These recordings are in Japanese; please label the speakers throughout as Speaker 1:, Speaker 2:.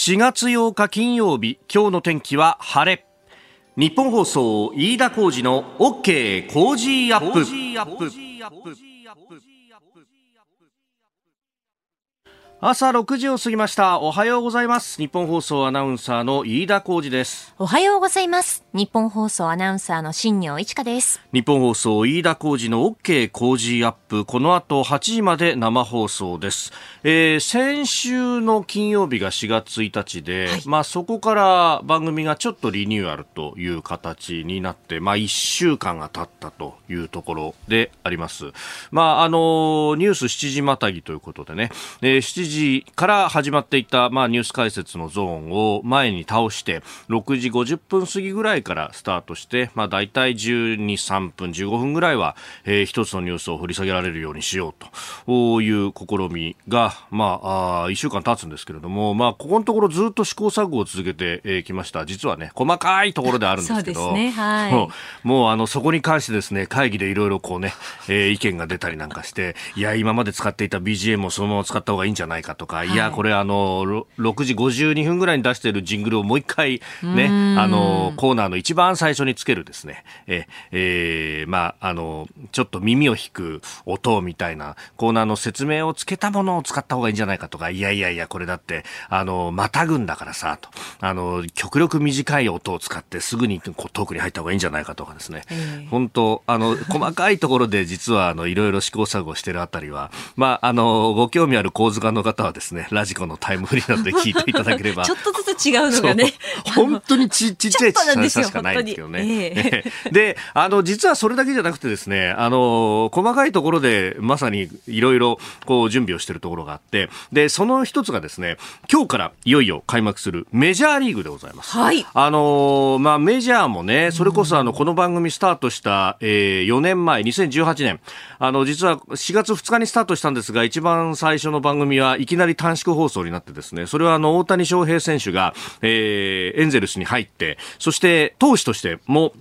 Speaker 1: 4月8日金曜日今日の天気は晴れ。ニッポン放送飯田浩司の OK Cozy up。朝6時を過ぎました。おはようございます。ニッポン放送アナウンサーの飯田浩司です。
Speaker 2: おはようございます。ニッポン放送アナウンサーの新行市佳です。
Speaker 1: ニッポン放送飯田浩司の OK Cozy up。この後8時まで生放送です、えー、先週の金曜日が4月1日で、はい、まあそこから番組がちょっとリニューアルという形になってまあ1週間が経ったというところであります。まああのニュース7時またぎということでね、えー、7時から始まっていた、まあ、ニュース解説のゾーンを前に倒して6時50分過ぎぐらいからスタートして、まあ、大体12、3分、15分ぐらいは、えー、一つのニュースを掘り下げられるようにしようという試みが、まあ、あ1週間経つんですけれども、まあ、ここのところずっと試行錯誤を続けてき、えー、ました。実はね、細かいところであるんですけど、ねはい、もうもうあのそこに関してですね、会議でいろいろこうね、えー、意見が出たりなんかして、いや、今まで使っていた BGM をそのまま使った方がいいんじゃないかとか、い。や、これあの、6時52分ぐらいに出しているジングルをもう一回ね、あの、コーナーの一番最初につけるですね、え、えー、まあ、あの、ちょっと耳を引く音みたいなコーナーの説明をつけたものを使った方がいいんじゃないかとか、いやいやいや、これだって、あの、またぐんだからさ、と、あの、極力短い音を使ってすぐにトークに入った方がいいんじゃないかとかですね、本当、あの、細かいところで実は、あの、いろいろ試行錯誤してるあたりは、まあ、あの、ご興味ある構図家の方はですね、ラジコのタイムフリーなどで聞いていただければ。
Speaker 2: ちょっとずつ違うのがね。
Speaker 1: 本当にちちっちゃい小さしかないんですけどね。えー、で、あの、実はそれだけじゃなくてですね、あの、細かいところでまさにいろいろこう準備をしているところがあって、で、その一つがですね、今日からいよいよ開幕するメジャーリーグでございます。
Speaker 2: はい。
Speaker 1: あの、まあ、メジャーもね、それこそあの、この番組スタートした、えー、4年前、2018年、あの、実は4月2日にスタートしたんですが、一番最初の番組はいきなり短縮放送になってですね、それはあの、大谷翔平選手が、えー、エンゼルスに入って、そして投手としても、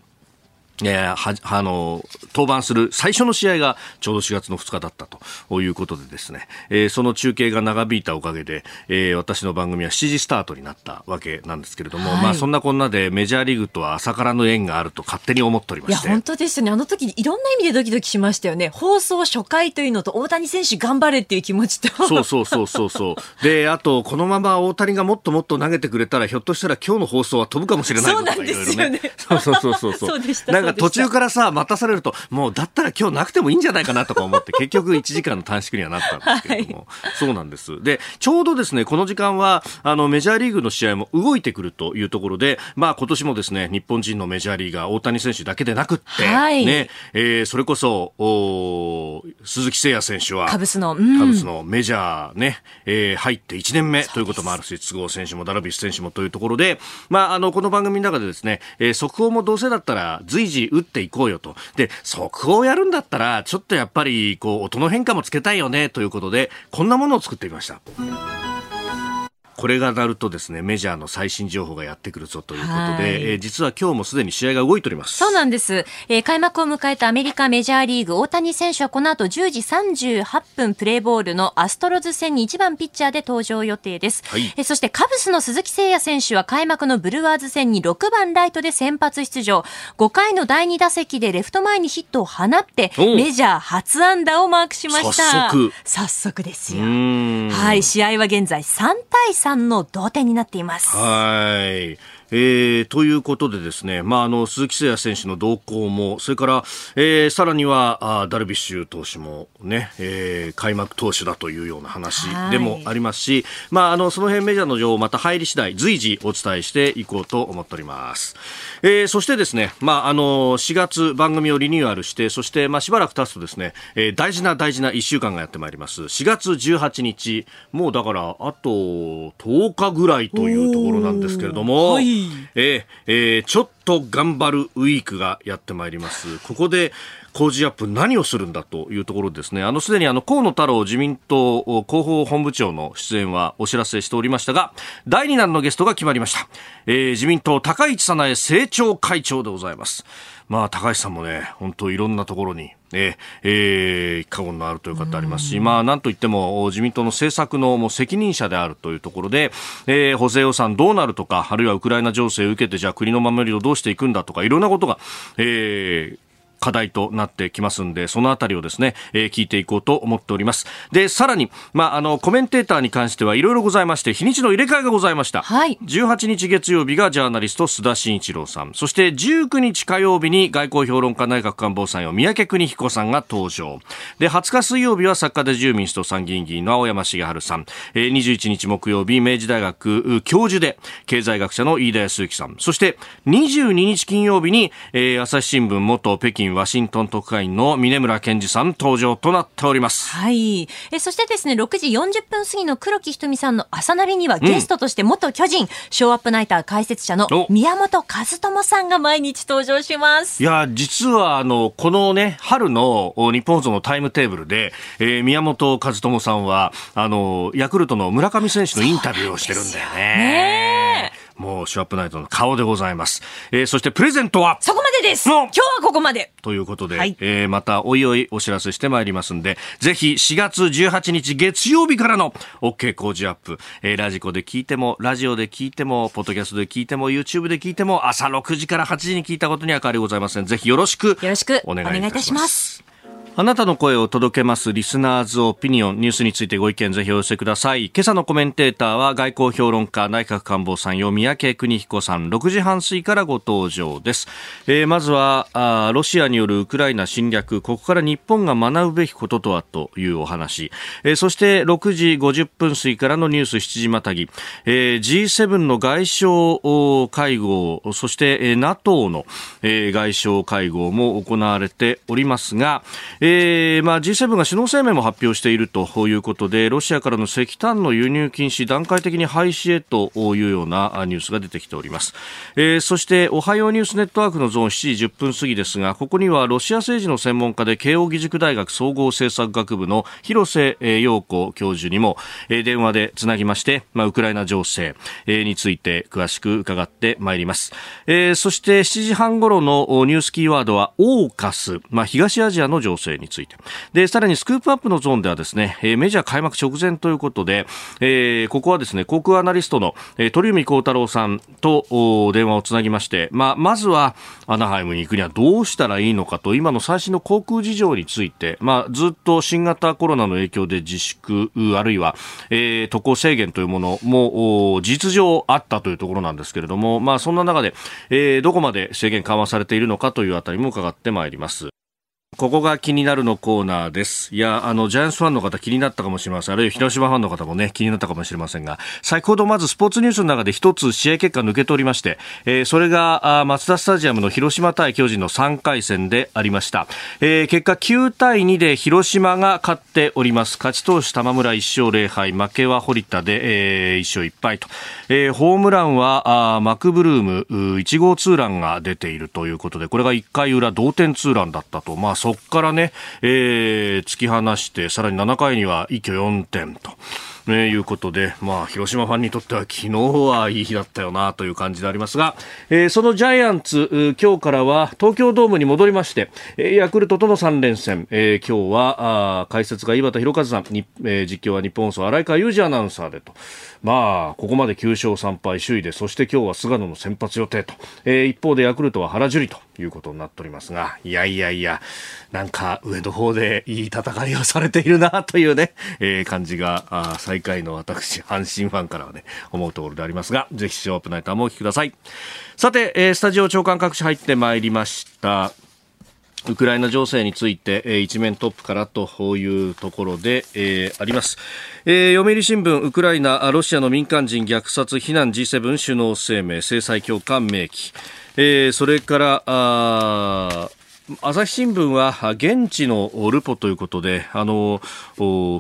Speaker 1: えー、は、あの、登板する最初の試合がちょうど4月の2日だったということでですね、えー、その中継が長引いたおかげで、えー、私の番組は7時スタートになったわけなんですけれども、はい、まあそんなこんなでメジャーリーグとは朝からの縁があると勝手に思っておりまして。
Speaker 2: いや、本当ですよね。あの時いろんな意味でドキドキしましたよね。放送初回というのと大谷選手頑張れっていう気持ちと。
Speaker 1: そうそうそうそうそう。で、あと、このまま大谷がもっともっと投げてくれたら、ひょっとしたら今日の放送は飛ぶかもしれないとかいろいろね。そうそうそうそう。そうでした。か途中からさ、待たされると、もうだったら今日なくてもいいんじゃないかなとか思って、結局1時間の短縮にはなったんですけれども、はい、そうなんです。で、ちょうどですね、この時間は、あの、メジャーリーグの試合も動いてくるというところで、まあ今年もですね、日本人のメジャーリーガー、大谷選手だけでなくって、はい、ね、えー、それこそ、お鈴木誠也選手は、
Speaker 2: カブスの、
Speaker 1: うん、カブスのメジャーね、えー、入って1年目ということもあるし、都合選手もダルビッシュ選手もというところで、まあ、あの、この番組の中でですね、えー、速報もどうせだったら随時打っていこうよと。で、速報やるんだったら、ちょっとやっぱり、こう、音の変化もつけたいよね、ということで、こんなものを作ってみました。これがなるとですねメジャーの最新情報がやってくるぞということで、はい、えー、実は今日もすでに試合が動いております。
Speaker 2: そうなんです、えー、開幕を迎えたアメリカメジャーリーグ大谷選手はこの後10時38分プレーボールのアストロズ戦に1番ピッチャーで登場予定です、はい、えー、そしてカブスの鈴木誠也選手は開幕のブルワーズ戦に6番ライトで先発出場。5回の第2打席でレフト前にヒットを放ってメジャー初安打をマークしました。
Speaker 1: 早速。
Speaker 2: 早速ですよ。はい試合は現在3対3 3の同点になっています。
Speaker 1: はい。えー、ということでですね、まあ、あの、鈴木誠也選手の動向も、それから、えー、さらには、あダルビッシュ投手もね、えー、開幕投手だというような話でもありますし、まあ、あの、その辺メジャーの情報また入り次第、随時お伝えしていこうと思っております。えー、そしてですね、まあ、あの、4月番組をリニューアルして、そして、まあ、しばらく経つとですね、えー、大事な大事な1週間がやってまいります。4月18日、もうだから、あと10日ぐらいというところなんですけれども、はいえー、えー、ちょっと頑張るウィークがやってまいります。ここで、工事アップ何をするんだというところですね。あの、すでにあの、河野太郎自民党広報本部長の出演はお知らせしておりましたが、第2弾のゲストが決まりました。えー、自民党高市早苗政調会長でございます。まあ、高橋さんもね、本当いろんなところに、ええー、過言のあるという方ありますし、まあ、なんといっても自民党の政策のもう責任者であるというところで、えー、補正予算どうなるとか、あるいはウクライナ情勢を受けて、じゃあ国の守りをどうしていくんだとか、いろんなことが、えー、課題となってきますんで、そのあたりをですね、えー、聞いていこうと思っております。で、さらに、まあ、あの、コメンテーターに関してはいろいろございまして、日にちの入れ替えがございました。
Speaker 2: はい。
Speaker 1: 18日月曜日がジャーナリスト須田慎一郎さん。そして19日火曜日に外交評論家内閣官房参与三宅邦彦さんが登場。で、20日水曜日は作家で自由民主党参議院議員の青山茂春さん。えー、21日木曜日、明治大学教授で経済学者の飯田康之さん。そして22日金曜日に、えー、朝日新聞元北京ワシントン特派員の峰村健二さん登場となっております。
Speaker 2: はい。えそしてですね、6時40分過ぎの黒木ひとみさんの朝ナビにはゲストとして元巨人、うん、ショーアップナイター解説者の宮本和智さんが毎日登場します。
Speaker 1: いや、実はあの、このね、春の日本放のタイムテーブルで、えー、宮本和智さんは、あの、ヤクルトの村上選手のインタビューをしてるんだよね。
Speaker 2: ね
Speaker 1: もうショーアップナイトの顔でございます。えー、そしてプレゼントは？
Speaker 2: そこまでです。今日はここまで。
Speaker 1: ということで、はい、えー、またおいおいお知らせしてまいりますんで、ぜひ4月18日月曜日からの OK 工事アップ、えー、ラジコで聞いても、ラジオで聞いても、ポッドキャストで聞いても、YouTube で聞いても、朝6時から8時に聞いたことには変わりございません。ぜひよろしく
Speaker 2: よろしく。お願いいたします。
Speaker 1: あなたの声を届けますリスナーズオピニオンニュースについてご意見ぜひお寄せください。今朝のコメンテーターは外交評論家内閣官房参与三宅邦彦さん6時半過ぎからご登場です。えー、まずはあロシアによるウクライナ侵略ここから日本が学ぶべきこととはというお話、えー、そして6時50分過ぎからのニュース7時またぎ、えー、G7 の外相会合そして、NATO の、外相会合も行われておりますが、えーまあ、G7 が首脳声明も発表しているということでロシアからの石炭の輸入禁止段階的に廃止へというようなニュースが出てきております、えー、そしておはようニュースネットワークのゾーン7時10分過ぎですがここにはロシア政治の専門家で慶應義塾大学総合政策学部の広瀬陽子教授にも電話でつなぎまして、まあ、ウクライナ情勢について詳しく伺ってまいります、えー、そして7時半ごろのニュースキーワードはオーカス、まあ、東アジアの情勢について。で、さらにスクープアップのゾーンではですね、えメジャー開幕直前ということで、えー、ここはですね、航空アナリストの、えー、鳥海幸太郎さんと電話をつなぎまして、まあ、まずはアナハイムに行くにはどうしたらいいのかと、今の最新の航空事情について、まあ、ずっと新型コロナの影響で自粛、あるいは、えー、渡航制限というものも実情あったというところなんですけれども、まあ、そんな中で、えー、どこまで制限緩和されているのかというあたりも伺ってまいります。ここが気になるのコーナーです。いや、あの、ジャイアンツファンの方気になったかもしれません。あるいは広島ファンの方もね、気になったかもしれませんが、先ほどまずスポーツニュースの中で一つ試合結果抜けておりまして、えー、それが、あマツダスタジアムの広島対巨人の3回戦でありました。えー、結果9対2で広島が勝っております。勝ち投手玉村1勝0敗、負けは堀田で、えー、1勝1敗と。えー、ホームランは、あマクブルーム1号ツーランが出ているということで、これが1回裏同点ツーランだったと。まあそこからね、えー、突き放して、さらに7回には一挙4点と。ね、いうことで、まあ、広島ファンにとっては昨日はいい日だったよなという感じでありますが、えー、そのジャイアンツ、今日からは東京ドームに戻りまして、ヤクルトとの3連戦、えー、今日はあ解説が井端弘和さんに、えー、実況は日本放送荒井川裕二アナウンサーでと。まあ、ここまで9勝3敗首位で、そして今日は菅野の先発予定と、えー、一方でヤクルトは原樹里ということになっておりますが、いやいやいや、なんか上の方でいい戦いをされているなというね、えー、感じが、あ最下位の私、阪神ファンからはね、思うところでありますが、ぜひショープナイターもお聞きください。さて、えー、スタジオ長官各紙入ってまいりました。ウクライナ情勢について、えー、一面トップからというところで、えー、あります、えー、読売新聞ウクライナロシアの民間人虐殺非難 G7 首脳声明制裁強化明記、えー、それからあ朝日新聞は現地のルポということで、あの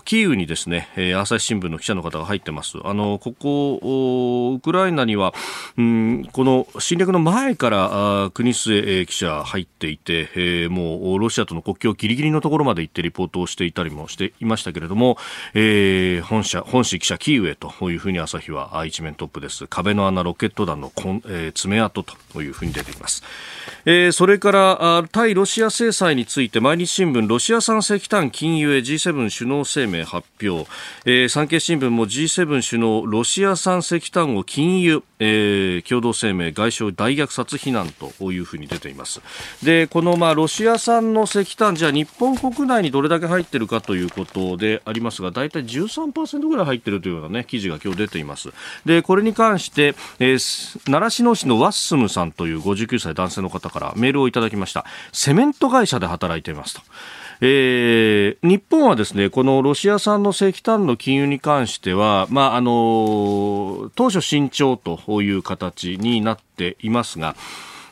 Speaker 1: キーウにですね、朝日新聞の記者の方が入ってます。あのここウクライナには、うん、この侵略の前から国末記者入っていて、え、もうロシアとの国境ギリギリのところまで行ってリポートをしていたりもしていましたけれども、えー、本社本市記者キーウへというふうに朝日は一面トップです。壁の穴ロケット弾のこん、えー、爪痕というふうに出ています。えー、それから対ロシア制裁について毎日新聞ロシア産石炭禁輸へ G7 首脳声明発表、えー、産経新聞も G7 首脳ロシア産石炭を禁輸、えー、共同声明外相大虐殺非難というふうに出ています。でこのまあロシア産の石炭じゃあ日本国内にどれだけ入ってるかということでありますが大体13%ぐらい入ってるというような、ね、記事が今日出ています。でこれに関して、えー、習志野市のワッスムさんという59歳男性の方からメールをいただきました。セメント会社で働いていますと。えー、日本はですねこのロシア産の石炭の禁輸に関しては、まああの当初慎重という形になっていますが、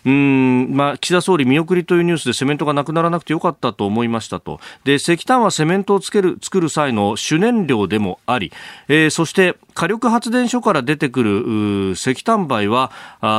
Speaker 1: うん、まあ、岸田総理見送りというニュースでセメントがなくならなくてよかったと思いましたと。で、石炭はセメントをつける、作る際の主燃料でもあり、えー、そして火力発電所から出てくる石炭灰は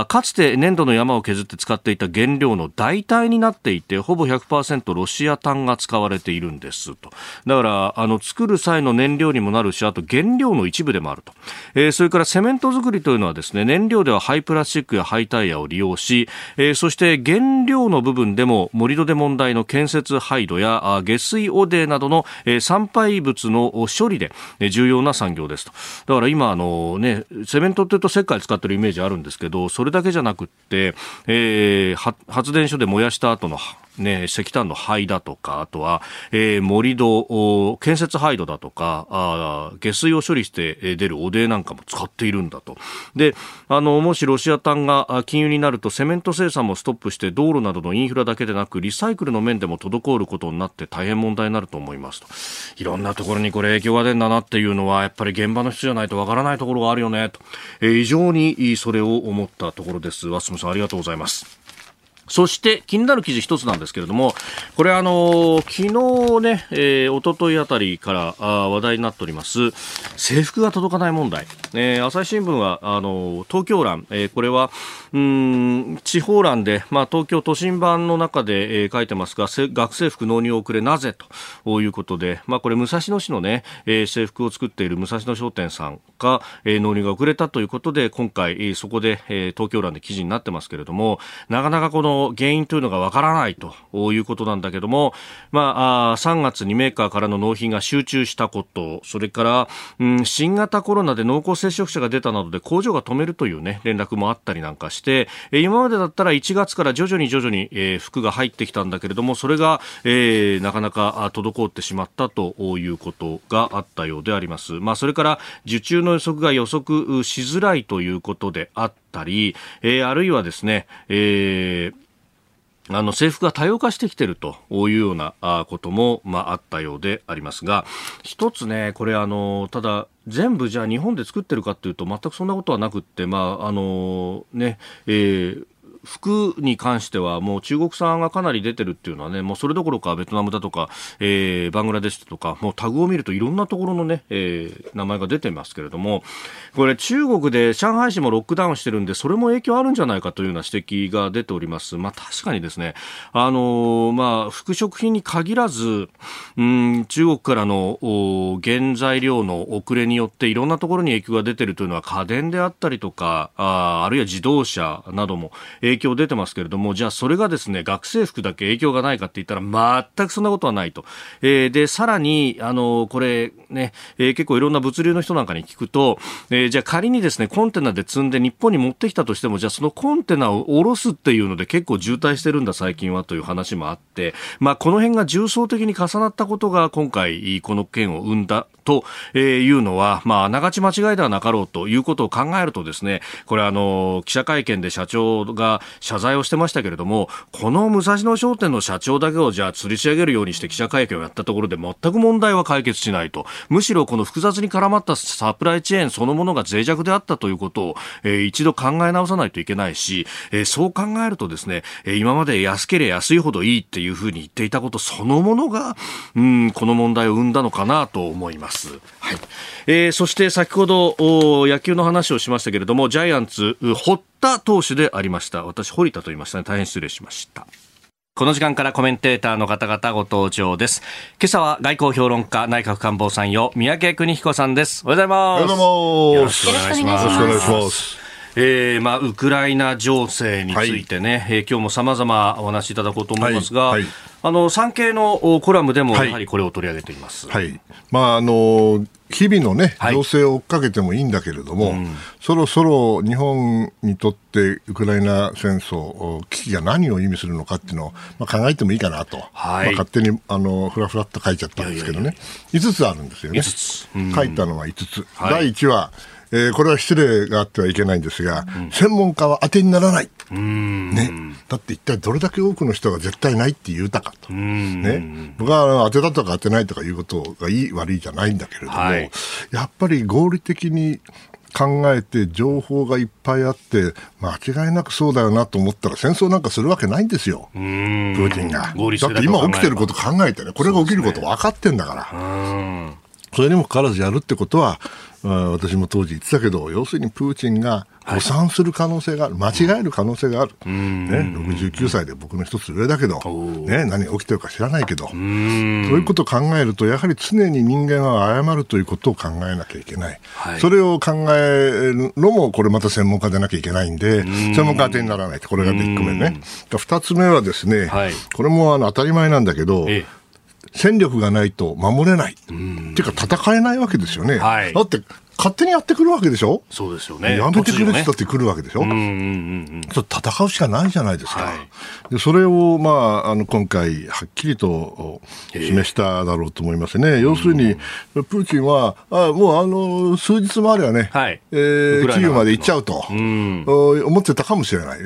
Speaker 1: かつて粘土の山を削って使っていた原料の代替になっていてほぼ100%ロシア炭が使われているんですと。だからあの作る際の燃料にもなるしあと原料の一部でもあると、えー、それからセメント作りというのはですね燃料では廃プラスチックや廃タイヤを利用し、えー、そして原料の部分でも盛り土で問題の建設廃土や下水汚泥などの、えー、産廃物の処理で重要な産業ですと。だから今あの、ね、セメントというと石灰使ってるイメージあるんですけどそれだけじゃなくって、えー、発電所で燃やした後のね、石炭の灰だとか、あとは、えー、盛り土、建設廃土だとか、あ下水を処理して出る汚泥なんかも使っているんだと。で、あの、もしロシア炭が禁輸になると、セメント生産もストップして、道路などのインフラだけでなく、リサイクルの面でも滞ることになって大変問題になると思いますと。いろんなところにこれ影響が出るんだなっていうのは、やっぱり現場の人じゃないとわからないところがあるよね、と。えー、非常にそれを思ったところです。ワスムさん、ありがとうございます。そして気になる記事一つなんですけれども、これあの昨日ね、えー、一昨日あたりからあ話題になっております制服が届かない問題。えー、朝日新聞はあの東京欄、えー、これはうん地方欄でまあ東京都心版の中で、えー、書いてますが、学生服納入遅れなぜということで、まあこれ武蔵野市のね、えー、制服を作っている武蔵野商店さんが、えー、納入が遅れたということで今回、えー、そこで、えー、東京欄で記事になってますけれども、なかなかこの原因というのがわからないということなんだけども、まあ、3月にメーカーからの納品が集中したこと、それから、うん、新型コロナで濃厚接触者が出たなどで工場が止めるというね、連絡もあったりなんかして、今までだったら1月から徐々に徐々に、え、服が入ってきたんだけれども、それが、えー、なかなか滞ってしまったということがあったようであります。まあ、それから受注の予測が予測しづらいということであったり、えー、あるいはですね、えーあの制服が多様化してきているというようなことも、まあ、あったようでありますが一つね、これあのただ全部じゃあ日本で作ってるかっていうと全くそんなことはなくって、まああのねえー服に関してはもう中国産がかなり出てるっていうのはね、もうそれどころかベトナムだとか、えー、バングラデシュとか、もうタグを見るといろんなところのね、えー、名前が出てますけれども、これ中国で上海市もロックダウンしてるんで、それも影響あるんじゃないかというような指摘が出ております。まあ確かにですね、あのー、まあ服飾品に限らず、うん、中国からの原材料の遅れによっていろんなところに影響が出てるというのは家電であったりとか、ああるいは自動車なども影影響出てますけれども、じゃあそれがですね、学生服だけ影響がないかって言ったら全くそんなことはないと。えー、で、さらに、あの、これね、えー、結構いろんな物流の人なんかに聞くと、えー、じゃあ仮にですね、コンテナで積んで日本に持ってきたとしても、じゃあそのコンテナを下ろすっていうので結構渋滞してるんだ最近はという話もあって、まあこの辺が重層的に重なったことが今回この件を生んだというのは、まあ、あながち間違いではなかろうということを考えるとですね、これあの、記者会見で社長が、謝罪をしてましたけれども、この武蔵野商店の社長だけをじゃあ吊り上げるようにして記者会見をやったところで全く問題は解決しないと。むしろこの複雑に絡まったサプライチェーンそのものが脆弱であったということを、えー、一度考え直さないといけないし、えー、そう考えるとですね、今まで安ければ安いほどいいっていうふうに言っていたことそのものが、うん、この問題を生んだのかなと思います。はい。えー、そして先ほど野球の話をしましたけれども、ジャイアンツ、堀田投手でありました。私、堀田と言いましたね。大変失礼しました。この時間からコメンテーターの方々ご登場です。今朝は外交評論家内閣官房参与三宅邦彦さんです。おはようございます。
Speaker 3: よろしくお願いします。よろしくお願いします。
Speaker 1: えーまあ、ウクライナ情勢についてね、はい、えー、今日もさまざまお話しいただこうと思いますが、はい。はい、あの産経のコラムでもやはりこれを取り上げています。
Speaker 3: はい、まああの日々のね、情勢を追っかけてもいいんだけれども、うん、そろそろ日本にとってウクライナ戦争、危機が何を意味するのかっていうのを、まあ、考えてもいいかなと、はい、まあ、勝手にあのふらふらっと書いちゃったんですけどね、いやいやいや。5つあるんですよね。うん、書いたのは5つ。はい、第1はえー、これは失礼があってはいけないんですが、うん、専門家は当てにならない。ね、だって一体どれだけ多くの人が絶対ないって言うたかと。ね、僕は当てたとか当てないとかいうことがいい悪いじゃないんだけれども、はい、やっぱり合理的に考えて情報がいっぱいあって間違いなくそうだよなと思ったら戦争なんかするわけないんですよ、プーチンが。だって今起きてること考えてね、これが起きること分かってんだから。それにもかかわらずやるってことは、私も当時言ってたけど、要するにプーチンが誤算する可能性がある、間違える可能性がある、ね、69歳で僕の一つ上だけど、ね、何が起きてるか知らないけど、そういうことを考えると、やはり常に人間は謝るということを考えなきゃいけない、はい、それを考えるのも、これまた専門家でなきゃいけないんで、専門家当てにならないこれが1個目ね。2つ目はですね、はい、これもあの当たり前なんだけど、ええ戦力がないと守れない。っていうか戦えないわけですよね。はい、だって勝手にやってくるわけでしょ？
Speaker 1: そうですよね。
Speaker 3: やめてくれってだって来るわけでしょ、ね、うんうんうん。戦うしかないじゃないですか。はい、でそれを、まあ、あの今回、はっきりと示しただろうと思いますね。要するに、プーチンは、あもうあの数日もあればね、はい、えー、キーウまで行っちゃうと、うん、思ってたかもしれない。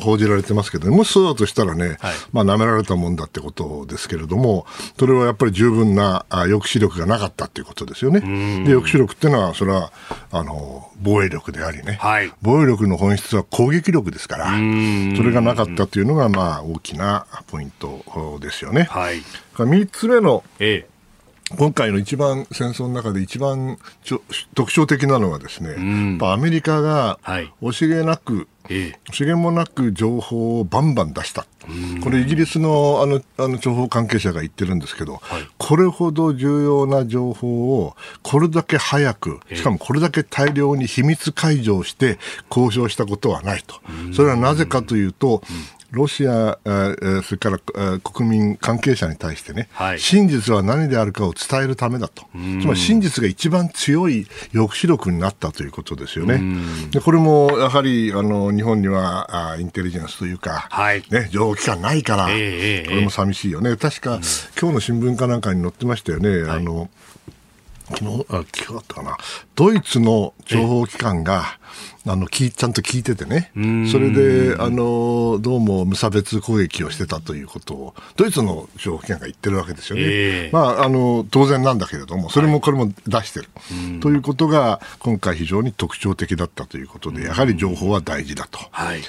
Speaker 3: 報じられてますけど、もしそうだとしたらね、はい、まあ、舐められたもんだってことですけれども、それはやっぱり十分な抑止力がなかったっていうことですよね。で抑止力ってのはそれはあの防衛力でありね、はい、防衛力の本質は攻撃力ですから、それがなかったというのが、まあ、大きなポイントですよね。はい、3つ目の、ええ今回の一番戦争の中で一番特徴的なのはですね、うん、アメリカが惜しげなく資源もなく情報をバンバン出した。これイギリスのあのあの情報関係者が言ってるんですけど、はい、これほど重要な情報をこれだけ早く、しかもこれだけ大量に秘密解除して公表したことはないと。それはなぜかというと、ロシア、それから国民、関係者に対してね、はい、真実は何であるかを伝えるためだと、つまり真実が一番強い抑止力になったということですよね。でこれもやはりあの日本にはあインテリジェンスというか、はい、ね、情報機関ないから、えー、これも寂しいよね。確か、うん、今日の新聞かなんかに載ってましたよね。はい、あの昨日、あ、昨日だったかな。ドイツの情報機関が、あの、き、ちゃんと聞いててね。それで、あの、どうも無差別攻撃をしてたということを、ドイツの情報機関が言ってるわけですよね。えー、まあ、あの、当然なんだけれども、それもこれも出してる。はい、ということが、今回非常に特徴的だったということで、やはり情報は大事だと。はい。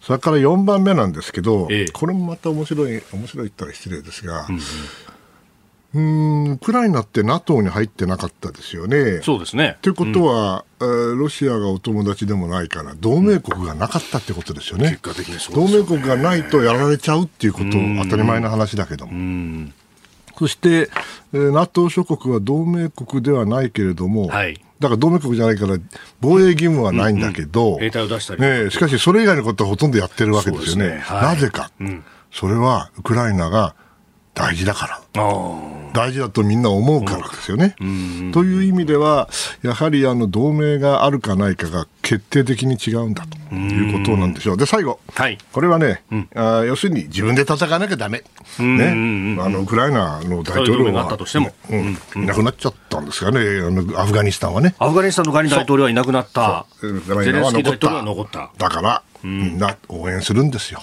Speaker 3: それから4番目なんですけど、えー、これもまた面白い、面白いったら失礼ですが、うんうん、ウクライナって NATO に入ってなかったですよね。
Speaker 1: そうですね。
Speaker 3: ということは、うん、ロシアがお友達でもないから、同盟国がなかったってことですよね。結果的にそう、ね、同盟国がないとやられちゃうっていうこと、当たり前の話だけども。そして、えー、NATO 諸国は同盟国ではないけれども、はい、だから同盟国じゃないから防衛義務はないんだけど、
Speaker 1: 兵隊を出したり、
Speaker 3: ね、しかしそれ以外のことはほとんどやってるわけですよね。ね。はい、なぜか、うん、それはウクライナが大事だから。大事だとみんな思うからですよね。という意味では、やはりあの同盟があるかないかが決定的に違うんだということなんでしょう。で、最後、はい、これはね、うん、あ要するに自分で戦わなきゃだめ、ね、あのウクライナの大統領が、
Speaker 1: としても、
Speaker 3: うん、いなくなっちゃったんんですかね、あのアフガニスタンはね。
Speaker 1: アフガニスタンのガニ大統領はいなくなった。ゼレンスキー大統領は
Speaker 3: 残った。だから、うん、みんな応援するんですよ。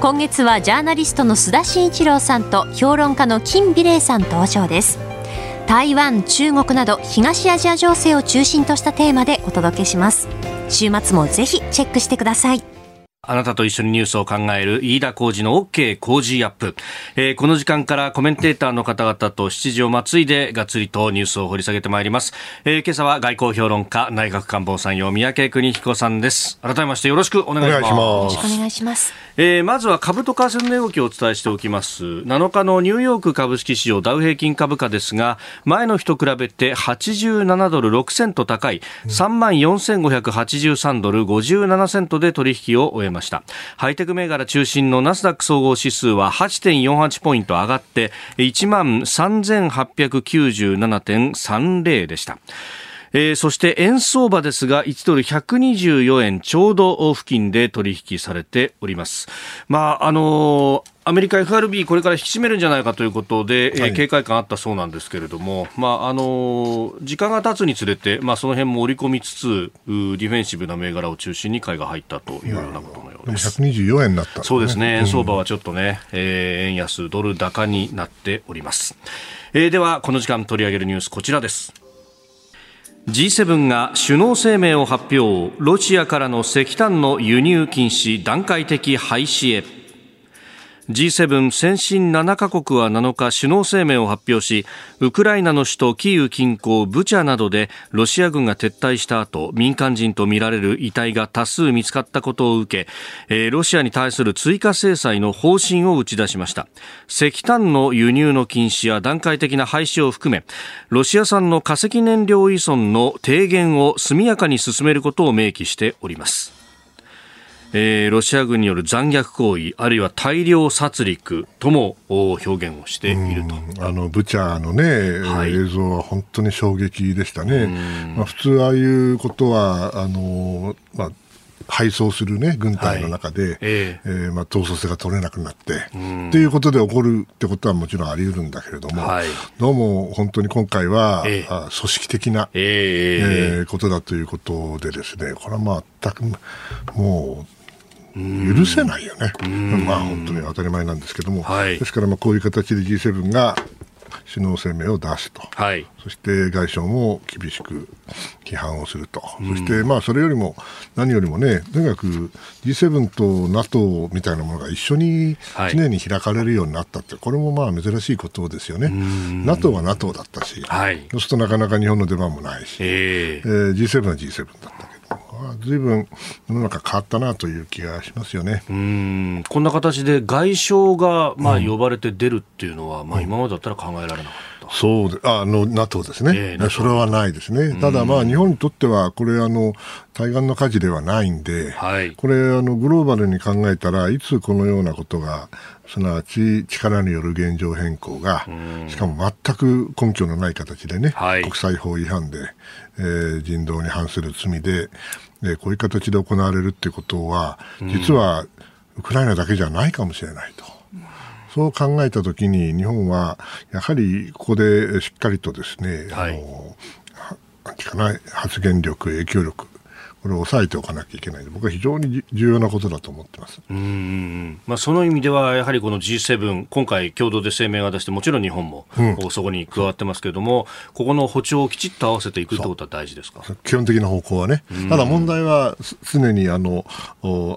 Speaker 2: 今月はジャーナリストの須田慎一郎さんと評論家の金美齢さん登場です台湾、中国など東アジア情勢を中心としたテーマでお届けします。週末もぜひチェックしてください。
Speaker 1: あなたと一緒にニュースを考える飯田浩二の OK 工事アップ、えー、この時間からコメンテーターの方々と7時をまついでがっつりとニュースを掘り下げてまいります、えー、今朝は外交評論家内閣官房参与三宅邦彦さんです。改めましてよろしくお願いします。よ
Speaker 2: ろしくお願いします。
Speaker 1: えー、まずは株と為替の値動きをお伝えしておきます。7日のニューヨーク株式市場ダウ平均株価ですが前の日と比べて87ドル6セント高い3万4583ドル57セントで取引を終えました。ハイテク銘柄中心のナスダック総合指数は8.48ポイント上がって1万3897.30でした。えー、そして円相場ですが1ドル124円ちょうど付近で取引されております。まああのーアメリカ FRB これから引き締めるんじゃないかということで、はい、警戒感あったそうなんですけれども、まああの時間が経つにつれて、まあ、その辺も織り込みつつディフェンシブな銘柄を中心に買いが入ったというようなことのようです。
Speaker 3: 124円になった、ね、
Speaker 1: そうですね、円相場はちょっとね、えー、円安ドル高になっております、えー、ではこの時間取り上げるニュースこちらです G7 が首脳声明を発表。ロシアからの石炭の輸入禁止段階的廃止へ。G7 先進7カ国は7日首脳声明を発表しウクライナの首都キーウ近郊ブチャなどでロシア軍が撤退した後民間人とみられる遺体が多数見つかったことを受け、ロシアに対する追加制裁の方針を打ち出しました。石炭の輸入の禁止や段階的な廃止を含めロシア産の化石燃料依存の低減を速やかに進めることを明記しております。えー、ロシア軍による残虐行為あるいは大量殺戮とも表現をしている
Speaker 3: と。あのブチャのね、はい、映像は本当に衝撃でしたね、まあ、普通ああいうことはあの、まあ敗走する、ね、軍隊の中で、はい、えー、えー、まあ、統率性が取れなくなって、っていうことで起こるってことはもちろんあり得るんだけれども、はい、どうも本当に今回は、えー、組織的な、えー、えー、ことだということでですね、これは全くもう許せないよね、まあ本当に当たり前なんですけども、はい、ですからまあこういう形で G7 が首脳声明を出すと、はい、そして外相も厳しく批判をすると、そしてまあそれよりも何よりもね、とにかく G7 と NATO みたいなものが一緒に常に開かれるようになったって、これもまあ珍しいことですよね、NATO は NATO だったし、はい、そうするとなかなか日本の出番もないし、えー、えー、G7 は G7 だったけど。ずいぶん世の中変わったなという気がしますよね。
Speaker 1: うん。こんな形で外相がまあ呼ばれて出るっていうのは、うん、まあ、今までだったら考えられなかった。
Speaker 3: そうであの NATO ですね、えー、それはないですね、ただ、まあ、日本にとっては、これあの、対岸の火事ではないんで、はい、これあの、グローバルに考えたらいつこのようなことがすなわち力による現状変更が、しかも全く根拠のない形でね、はい、国際法違反で、えー、人道に反する罪で、えー、こういう形で行われるってことは、実はウクライナだけじゃないかもしれないと。そう考えたときに日本はやはりここでしっかりとですね、はい、あの発言力、影響力これを抑えておかなきゃいけない。僕は非常に重要なことだと思ってます。う
Speaker 1: ん、まあ、その意味では、やはりこの G7、今回、共同で声明が出して、もちろん日本も、うん、そこに加わってますけれども、ここの歩調をきちっと合わせていくってことは大事ですか？
Speaker 3: 基本的な方向はね、ただ問題は常にあの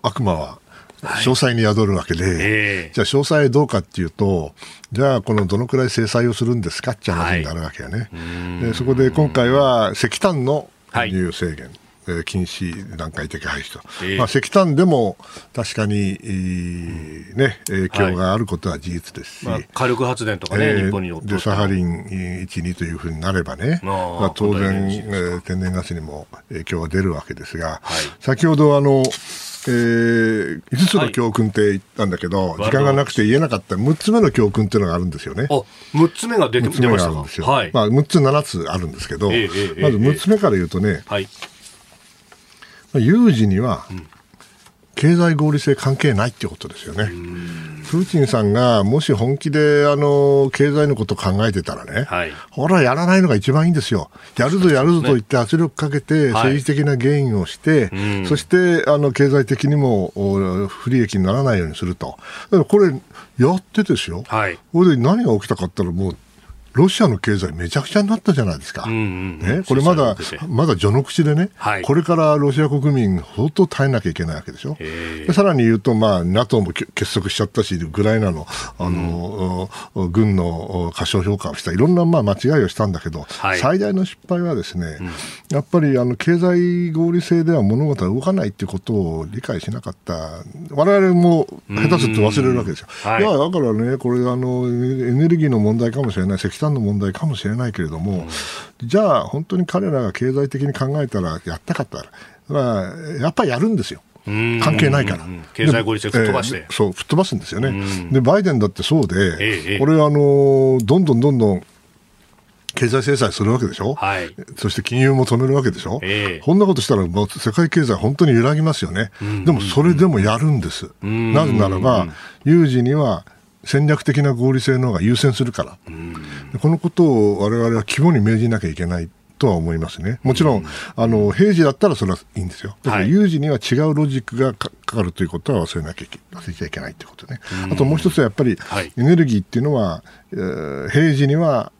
Speaker 3: 悪魔は詳細に宿るわけで、はいえ。ー、じゃあ詳細どうかっていうと、じゃあこのどのくらい制裁をするんですかって話になるわけやね。はい、でそこで今回は石炭の輸入制限、ええー、禁止段階的廃止と、えー、まあ、石炭でも確かに、えー、ね、影響があることは事実ですし、はいまあ、
Speaker 1: 火力発電とかね、えー、日本に
Speaker 3: でサハリン1、2というふうになればね、まあ、当然、えー、天然ガスにも影響が出るわけですが、はい、先ほどあの、えー、5つの教訓って言ったんだけど、はい、時間がなくて言えなかった6つ目の教訓っていうのがあるんですよね。あ
Speaker 1: 6つ目が出て出ました
Speaker 3: か。まあ、6つ、7つあるんですけど、えー、まず6つ目から言うとね、はい、有事には経済合理性関係ないっていうことですよね。プーチンさんがもし本気であの経済のことを考えてたらね、はい、ほら、やらないのが一番いいんですよ、やるぞ、やるぞと言って圧力かけて、政治的な原因をして、はい、そしてあの経済的にも不利益にならないようにすると、だからこれ、やってですよ、はい、これで何が起きたかったら、もうロシアの経済めちゃくちゃになったじゃないですか。うんうん、ね、これまだ、まだ序の口でね、はい、これからロシア国民相当耐えなきゃいけないわけでしょ。でさらに言うと、まあ、NATO も結束しちゃったし、ウクライナの、あの、うん、軍の過小評価をした、いろんな、まあ、間違いをしたんだけど、はい、最大の失敗はですね、うん、やっぱり、あの、経済合理性では物事は動かないっていうことを理解しなかった。我々も下手すると忘れるわけですよ。はい、いや、だからね、これ、あの、エネルギーの問題かもしれない、石炭の問題かもしれないけれども、うん、じゃあ本当に彼らが経済的に考えたらやったかったら、やっぱりやるんですよ。関係ないから。
Speaker 1: 経済合理性吹っ飛ばして、
Speaker 3: えー、そう、吹っ飛ばすんですよね。で、バイデンだってそうで、えこれ、あの、どんどんどんどん、経済制裁するわけでしょ、はい、そして金融も止めるわけでしょ、えー、こんなことしたらもう世界経済、本当に揺らぎますよね、でもそれでもやるんです、なぜならば、有事には戦略的な合理性の方が優先するから、このことを我々は肝に銘じなきゃいけないとは思いますね。もちろん、あの、平時だったらそれはいいんですよ。だから有事には違うロジックがかかるということは忘れなきゃいけ忘れちゃいけないということね。あともう一つはやっぱり、エネルギーっていうのは、えー、平時には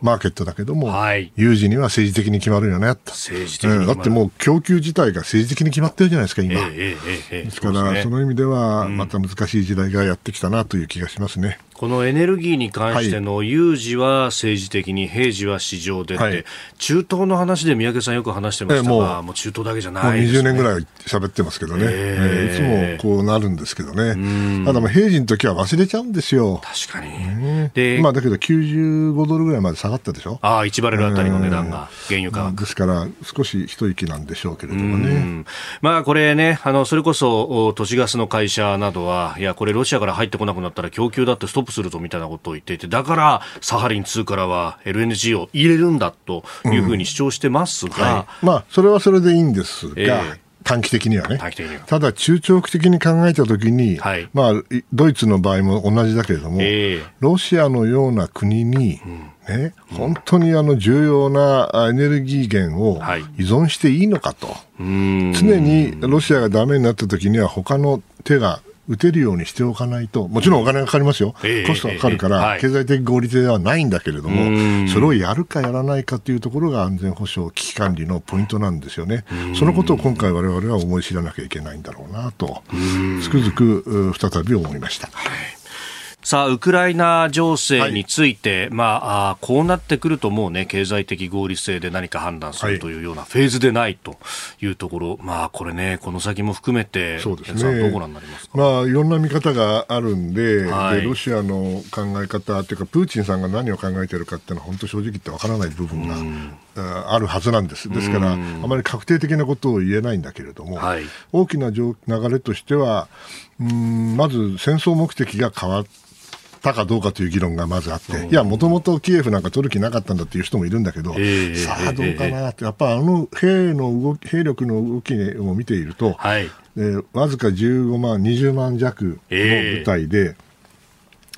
Speaker 3: マーケットだけども、はい、有事には政治的に決まるよね政治的に、だってもう供給自体が政治的に決まってるじゃないですか、今。えーえー、ですから、そ、ね,、の意味では、また難しい時代がやってきたなという気がしますね。
Speaker 1: このエネルギーに関しての有事は政治的に、平時は市場でって、はい、中東の話で三宅さんよく話してましたが、もう中東だけじゃない、
Speaker 3: ね、もう20年ぐらい喋ってますけどね、えー、いつもこうなるんですけどね、ただ、平時の時は忘れちゃうんですよ。
Speaker 1: 確かに。
Speaker 3: でまあ、だけど95ドルぐらいまで下がったでしょ。
Speaker 1: ああ、1バレルあたりの値段が、原油価格。
Speaker 3: ですから、少し一息なんでしょうけれどもね。
Speaker 1: まあ、これね、あのそれこそ都市ガスの会社などは、いや、これ、ロシアから入ってこなくなったら供給だってストップするとみたいなことを言っていて、だからサハリン2からは LNG を入れるんだというふうに主張してますが、うんはい、
Speaker 3: まあ、それはそれでいいんですが、えー短期的にはね。ただ、中長期的に考えたときに、はい、まあ、ドイツの場合も同じだけれども、えー、ロシアのような国に、うん、ね、本当にあの重要なエネルギー源を依存していいのかと。はい、常にロシアがダメになったときには、他の手が打てるようにしておかないと、もちろんお金がかかりますよ、コストがかかるから、経済的合理性ではないんだけれども、それをやるかやらないかというところが安全保障、危機管理のポイントなんですよね、そのことを今回、われわれは思い知らなきゃいけないんだろうなと、つくづく再び思いました。はい
Speaker 1: さあ、ウクライナ情勢について、はい、まああ、こうなってくるともうね、経済的合理性で何か判断するというようなフェーズでないというところ、はい、まあ、これね、この先も含めて、そうですね、どうご覧になりますか、
Speaker 3: まあ、いろんな見方があるんで、はい、でロシアの考え方というか、プーチンさんが何を考えているかっていうのは、本当正直言ってわからない部分が、あるはずなんです。ですから、あまり確定的なことを言えないんだけれども、大きな流れとしては、うんまず戦争目的が変わって、たかどうかという議論がまずあって、いや、もともとキエフなんか取る気なかったんだっていう人もいるんだけど、さあどうかなって、やっぱあの兵の動き、兵力の動きを見ていると、はい、えー、わずか15万、20万弱の部隊で、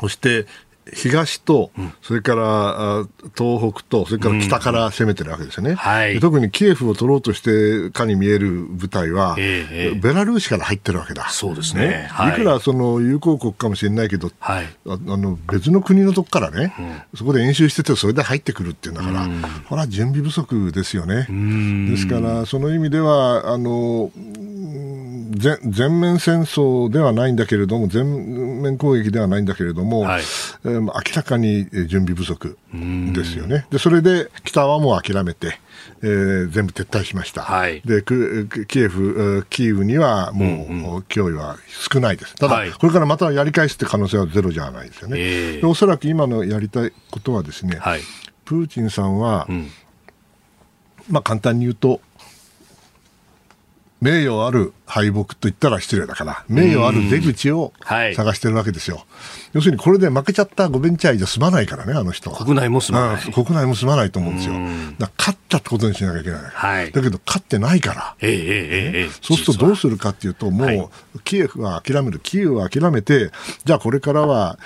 Speaker 3: そして東と、それから東北と、それから北から攻めてるわけですよね、はい、特にキエフを取ろうとしてかに見える部隊は、えー、ベラルーシから入ってるわけだ、
Speaker 1: そうですね、ね。
Speaker 3: はい、いくらその友好国かもしれないけど、はい、あの別の国のとこからね、うん、そこで演習してて、それで入ってくるっていうんだから、うん、これは準備不足ですよね。ですから、その意味ではあの全面戦争ではないんだけれども、全面攻撃ではないんだけれども、はい、えー、明らかに準備不足ですよね。で、それで北はもう諦めて、えー、全部撤退しました。はい、でキエフ、キーウにはもう、うんうん、脅威は少ないです。ただ、はい、これからまたやり返すって可能性はゼロじゃないですよね。えー、おそらく今のやりたいことはですね、はい、プーチンさんは、うん、まあ簡単に言うと、名誉ある敗北と言ったら失礼だから、名誉ある出口を探してるわけですよ。はい、要するにこれで負けちゃったゴベンチャイじゃ済まないからね、あの人は。
Speaker 1: 国内も済まない。
Speaker 3: 国内も済まないと思うんですよ。だ勝ったってことにしなきゃいけない。はい、だけど勝ってないから。えー、えー、えー、そうするとどうするかっていうと、もう、はい、キエフは諦める、キーウは諦めて、じゃあこれからは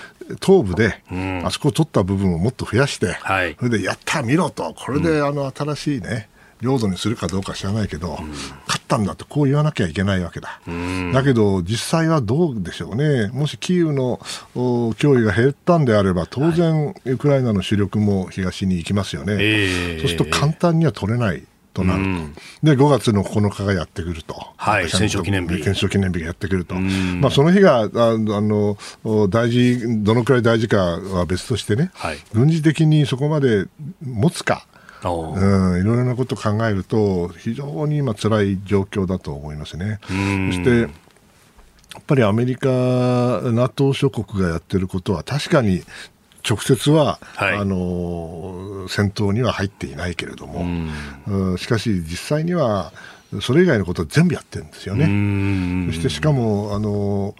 Speaker 3: 東部で、あそこを取った部分をもっと増やして、はい、それでやった見ろと、これであの新しいね、領土にするかどうか知らないけど、うん、勝ったんだとこう言わなきゃいけないわけだ、うん、だけど実際はどうでしょうね、もしキーウの脅威が減ったんであれば、当然、ウクライナの主力も東に行きますよね、そうすると簡単には取れない。となると、うん、で5月の9日がやってくると、
Speaker 1: はい、戦勝記念日。
Speaker 3: 戦勝記念日がやってくると、まあ、その日があの大事どのくらい大事かは別としてね、はい、軍事的にそこまで持つか、うん、いろいろなことを考えると非常に今辛い状況だと思いますね。そしてやっぱりアメリカ、NATO 諸国がやってることは確かに直接は、はい、あの戦闘には入っていないけれども、うん、しかし実際にはそれ以外のことを全部やってるんですよね。そしてしかもあの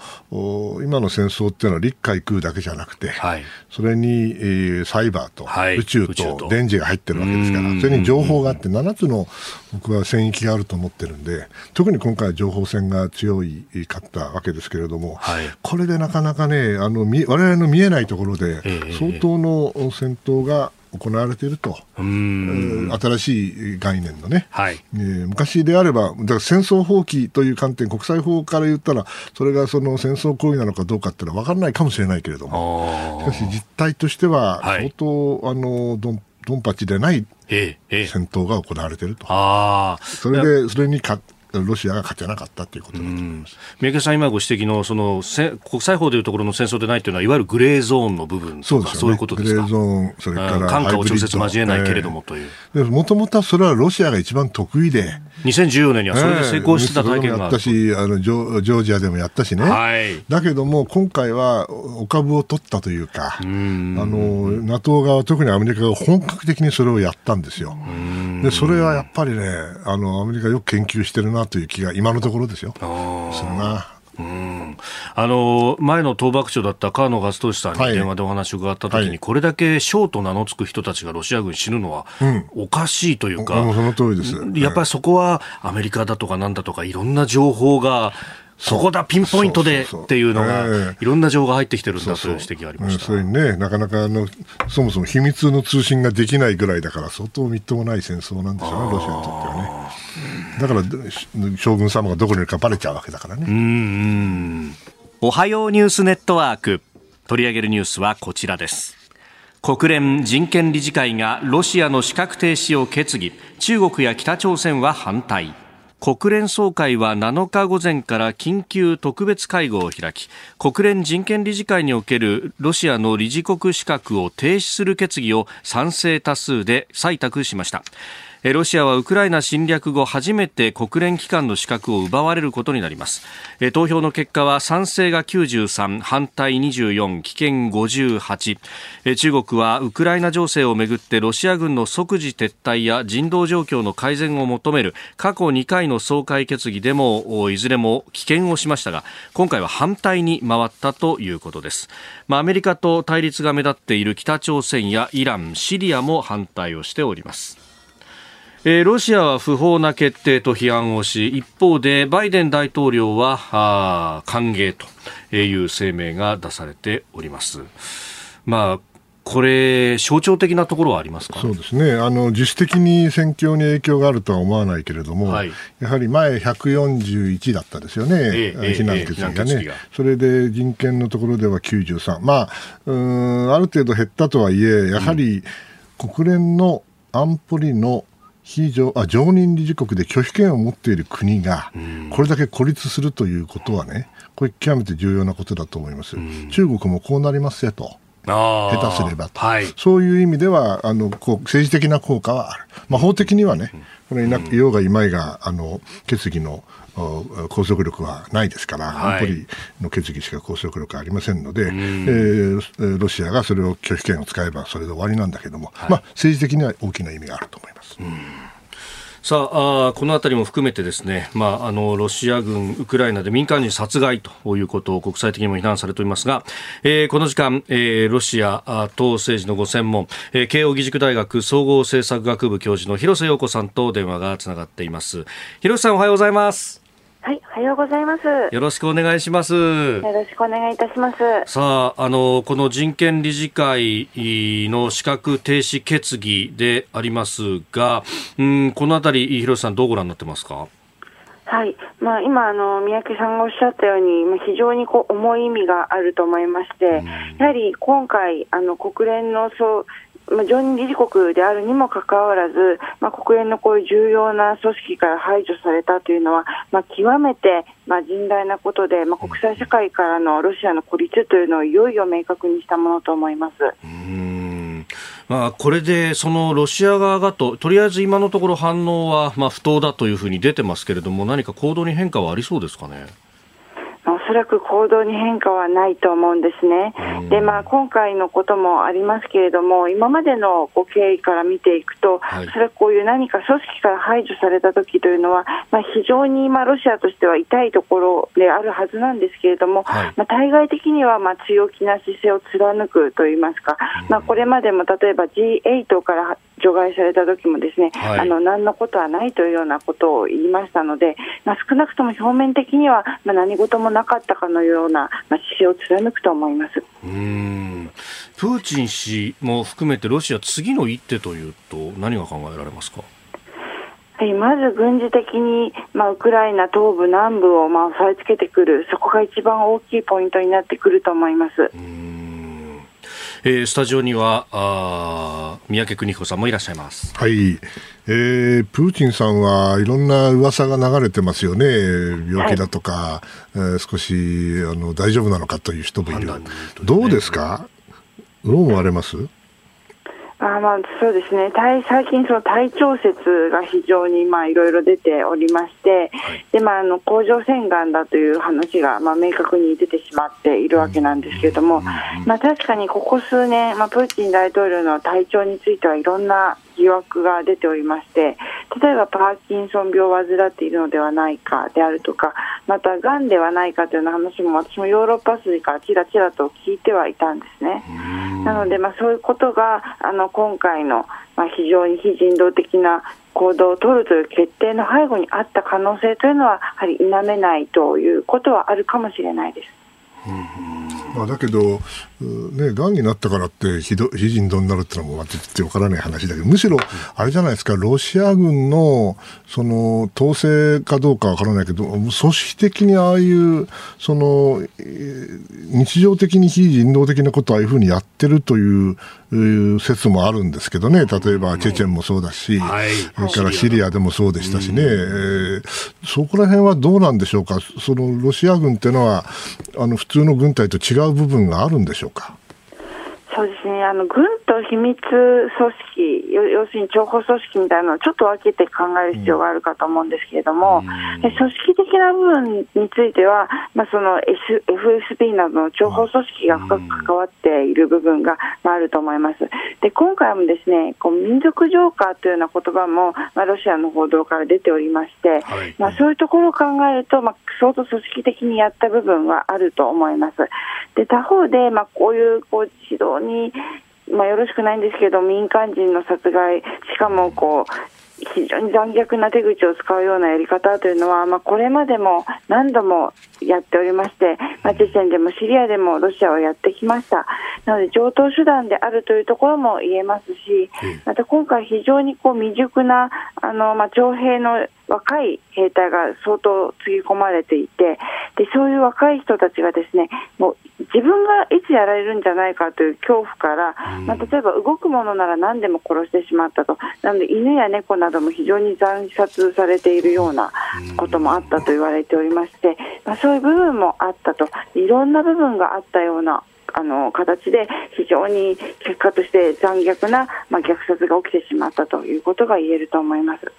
Speaker 3: 今の戦争っていうのは陸海空だけじゃなくて、はい、それに、えー、サイバーと、はい、宇宙と電磁が入ってるわけですから、それに情報があって7つの僕は戦域があると思ってるんで特に今回は情報戦が強いかったわけですけれども、はい、これでなかなかねあの我々の見えないところで相当の戦闘が行われていると、新しい概念のね、はい。えー、昔であれば、だから戦争放棄という観点、国際法から言ったら、それがその戦争行為なのかどうかっていうのは分からないかもしれないけれども、しかし実態としては、相当、はい、あのドンドンパチでない戦闘が行われていると、それでそれにかロシアが勝てなかったということだと思います。
Speaker 1: 三宅さん、今ご指摘のその国際法でいうところの戦争でないというのは、いわゆるグレーゾーンの部分とか、そう、ね,、いうことですか？グレーゾーン、それから韓国を直接交えないけれどもという。
Speaker 3: もともとはそれはロシアが一番得意で、
Speaker 1: 2014年にはそれで成功してた体験が
Speaker 3: あった。し、あのジョジョージアでもやったしね、はい、だけども、今回はお株を取ったというか、あの NATO 側、特にアメリカが本格的にそれをやったんですよ。でそれはやっぱりねあの、アメリカよく研究してるなという気が、今のところですよ、するな。
Speaker 1: うん。あの前の東幕長だった河野勝利さんに電話でお話を伺ったときに、はい、これだけ将と名の付く人たちがロシア軍死ぬのはおかしいというか、
Speaker 3: うん、その通りです。
Speaker 1: やっぱりそこはアメリカだとかなんだとかいろんな情報がそこだ、ピンポイントでっていうのが、いろんな情報が入ってきてるんだという指摘がありました。
Speaker 3: それにね、なかなかあの、そもそも秘密の通信ができないぐらいだから、相当みっともない戦争なんですよね、ロシアにとってはね。だから、将軍様がどこにいるかばれちゃうわけだからね。うん
Speaker 1: おはようニュースネットワーク。取り上げるニュースはこちらです。国連人権理事会がロシアの資格停止を決議。中国や北朝鮮は反対。国連総会は7日午前から緊急特別会合を開き国連人権理事会におけるロシアの理事国資格を停止する決議を賛成多数で採択しましたロシアはウクライナ侵略後初めて国連機関の資格を奪われることになります。投票の結果は賛成が93反対24棄権58中国はウクライナ情勢をめぐってロシア軍の即時撤退や人道状況の改善を求める過去2回の総会決議でもいずれも棄権をしましたが今回は反対に回ったということです、まあ、アメリカと対立が目立っている北朝鮮やイランシリアも反対をしております。えー、ロシアは不法な決定と批判をし一方でバイデン大統領はあ歓迎という声明が出されております。まあこれ、象徴的なところはありますか？
Speaker 3: そうですね。あの、自主的に戦況に影響があるとは思わないけれども、はい、やはり前141だったですよね、ええ、非難決議がね、え、それで人権のところでは93、まあ、うんある程度減ったとはいえ、やはり国連の安保理の非常あ常任理事国で拒否権を持っている国が、これだけ孤立するということはね、これ、極めて重要なことだと思います。中国もこうなりますよと。下手すればと、はい、そういう意味ではあのこう政治的な効果はある、まあ、法的にはね、これいようがいまいがあの決議の拘束力はないですから、はい、安保理の決議しか拘束力ありませんので、えー、ロシアがそれを拒否権を使えばそれで終わりなんだけども、はい、まあ、政治的には大きな意味があると思います。
Speaker 1: さあこの辺りも含めてですね、まあ、あのロシア軍、ウクライナで民間人殺害ということを国際的にも非難されておりますが、えー、この時間、えー、ロシア党政治のご専門、えー、慶應義塾大学総合政策学部教授の広瀬陽子さんと電話がつながっています。広瀬さんおはようございます。
Speaker 4: はい、おはようございます。
Speaker 1: よろしくお願いします。
Speaker 4: よろしくお願いいたします。
Speaker 1: さあ、あの、この人権理事会の資格停止決議でありますが、うん、このあたり、広瀬さん、どうご覧になってますか？
Speaker 4: はい。まあ、今、あの、三宅さんがおっしゃったように、まあ、非常にこう、重い意味があると思いまして、やはり今回、あの、国連のそう、まあ、常任理事国であるにもかかわらず、まあ、国連のこういう重要な組織から排除されたというのは、まあ、極めて、まあ、甚大なことで、まあ、国際社会からのロシアの孤立というのをいよいよ明確にしたものと思います。
Speaker 1: まあ、これでそのロシア側がと、とりあえず今のところ反応はまあ不当だというふうに出てますけれども、何か行動に変化はありそうですかね？
Speaker 4: らく行動に変化はないと思うんですね。で、まあ、今回のこともありますけれども、今までのご経緯から見ていくと、はい、それはこういう何か組織から排除された時というのは、まあ、非常にまあロシアとしては痛いところであるはずなんですけれども、はい、まあ、対外的にはまあ強気な姿勢を貫くといいますか、まあ、これまでも例えば G8 から除外された時もですね、はい、あの何のことはないというようなことを言いましたので、まあ、少なくとも表面的には、まあ、何事もなかったかのような、まあ、姿勢を貫くと思います
Speaker 1: うんプーチン氏も含めてロシア、次の一手というと、何が考えられますか？
Speaker 4: はい、まず軍事的に、まあ、ウクライナ東部、南部をまあ押さえつけてくる、そこが一番大きいポイントになってくると思います。
Speaker 1: えー、スタジオにはあ三宅邦彦さんもいらっしゃいます。
Speaker 3: はい、えー、プーチンさんはいろんな噂が流れてますよね、病気だとか、はい、えー、少しあの大丈夫なのかという人もいる、どうですか、どう思われます？
Speaker 4: あまあそうですね。最近、その体調節が非常にいろいろ出ておりまして、でまあ、あの甲状腺がんだという話が、まあ、明確に出てしまっているわけなんですけれども、まあ、確かにここ数年、まあ、プーチン大統領の体調についてはいろんな疑惑が出ておりまして例えばパーキンソン病を患っているのではないかであるとかまた、がんではないかというような話も私もヨーロッパ筋からちらちらと聞いてはいたんですね。なので、まあ、そういうことがあの今回の、まあ、非常に非人道的な行動を取るという決定の背後にあった可能性というのはやはり否めないということはあるかもしれないです。
Speaker 3: まあ、だけど、ね、がんになったからって非非人道になるっていうのも絶対わからない話だけど、むしろ、あれじゃないですか、ロシア軍の、その、統制かどうかわからないけど、組織的にああいう、その、日常的に非人道的なことをああいうふうにやってるという説もあるんですけどね、例えばチェチェンもそうだし、それからシリアでもそうでしたしね、えー、そこら辺はどうなんでしょうか、そのロシア軍っていうのは、あの普通の軍隊と違う部分があるんでしょうか？
Speaker 4: そうですねあの軍と秘密組織、要するに諜報組織みたいなのをちょっと分けて考える必要があるかと思うんですけれども、うん、組織的な部分については、まあ、その、S、FSB などの諜報組織が深く関わっている部分が、まあ、あると思います。で今回もですねこう民族浄化というような言葉も、まあ、ロシアの報道から出ておりまして、はい、まあ、そういうところを考えると、まあ、相当組織的にやった部分はあると思います。で他方で、まあ、こういうこう指導に、まあ、よろしくないんですけど民間人の殺害しかもこう非常に残虐な手口を使うようなやり方というのは、まあ、これまでも何度もやっておりまして、まあ、チェチェンでもシリアでもロシアはやってきました。なので、上等手段であるというところも言えますし、また今回、非常にこう未熟なあの、まあ、徴兵の若い兵隊が相当つぎ込まれていて、でそういう若い人たちがですねもう自分がいつやられるんじゃないかという恐怖から、まあ、例えば動くものなら何でも殺してしまったと、なので犬や猫なども非常に惨殺されているようなこともあったと言われておりまして、まあ、そういう部分もあったと、いろんな部分があったようなあの形で非常に結果として残虐な、まあ、虐殺が起きてしまったということが言えると思います。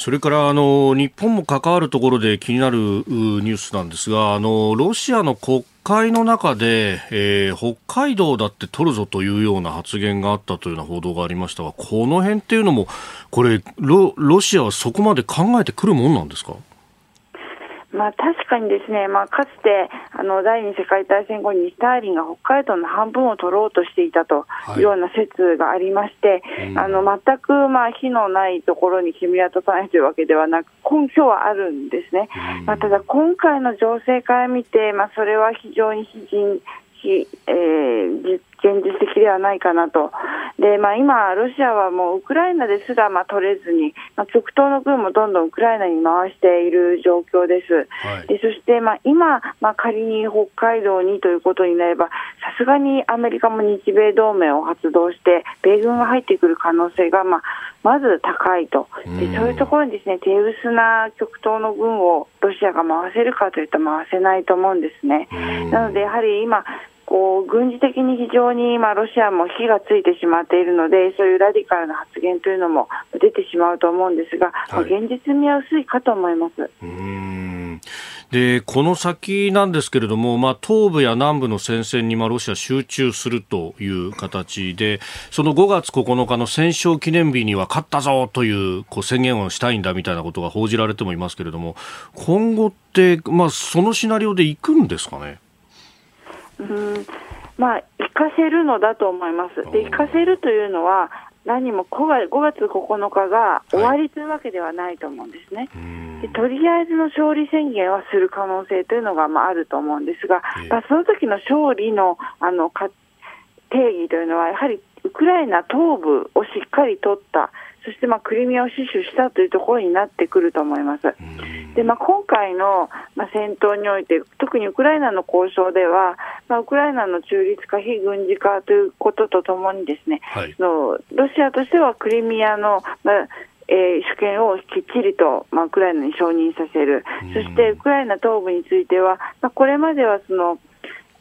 Speaker 1: それからあの日本も関わるところで気になるニュースなんですがあのロシアの国会の中で、えー、北海道だって取るぞというような発言があったというような報道がありましたがこの辺っていうのもこれロロシアはそこまで考えてくるもんなんですか？
Speaker 4: まあ、確かにですね、まあ、かつてあの第二次世界大戦後にスターリンが北海道の半分を取ろうとしていたとい。うような説がありまして、はい、あの全くまあ火のないところに君は立たないというわけではなく根拠はあるんですね、まあ、ただ今回の情勢から見て、まあ、それは非常に非人非、えー、現実的ではないかなと、でまあ、今、ロシアはもうウクライナですらまあ取れずに、まあ、極東の軍もどんどんウクライナに回している状況です、はい、でそしてまあ今、まあ、仮に北海道にということになれば、さすがにアメリカも日米同盟を発動して、米軍が入ってくる可能性がまあまず高いと。で、そういうところにですね手薄な極東の軍をロシアが回せるかというと、回せないと思うんですね。なのでやはり今こう軍事的に非常に、まあ、ロシアも火がついてしまっているので、そういうラディカルな発言というのも出てしまうと思うんですが、はい、現実味は薄いかと思います。
Speaker 1: うんでこの先なんですけれども、まあ、東部や南部の戦線にまあロシア集中するという形でその5月9日の戦勝記念日には勝ったぞというこう宣言をしたいんだみたいなことが報じられてもいますけれども今後って、まあ、そのシナリオでいくんですかね？
Speaker 4: うん。まあ、行かせるのだと思います。で行かせるというのは何も 5, 5月9日が終わりというわけではないと思うんですね。はい、でとりあえずの勝利宣言はする可能性というのが、まあ、あると思うんですが、まあ、その時の勝利のあのか定義というのはやはりウクライナ東部をしっかり取ったそしてまあクリミアを死守したというところになってくると思います。でまあ、今回のまあ戦闘において、特にウクライナの交渉では、まあ、ウクライナの中立化、非軍事化ということとともに、ですね、はい、のロシアとしてはクリミアの、まあえー、主権をきっちりと、まあ、ウクライナに承認させる、そしてウクライナ東部については、まあ、これまではその、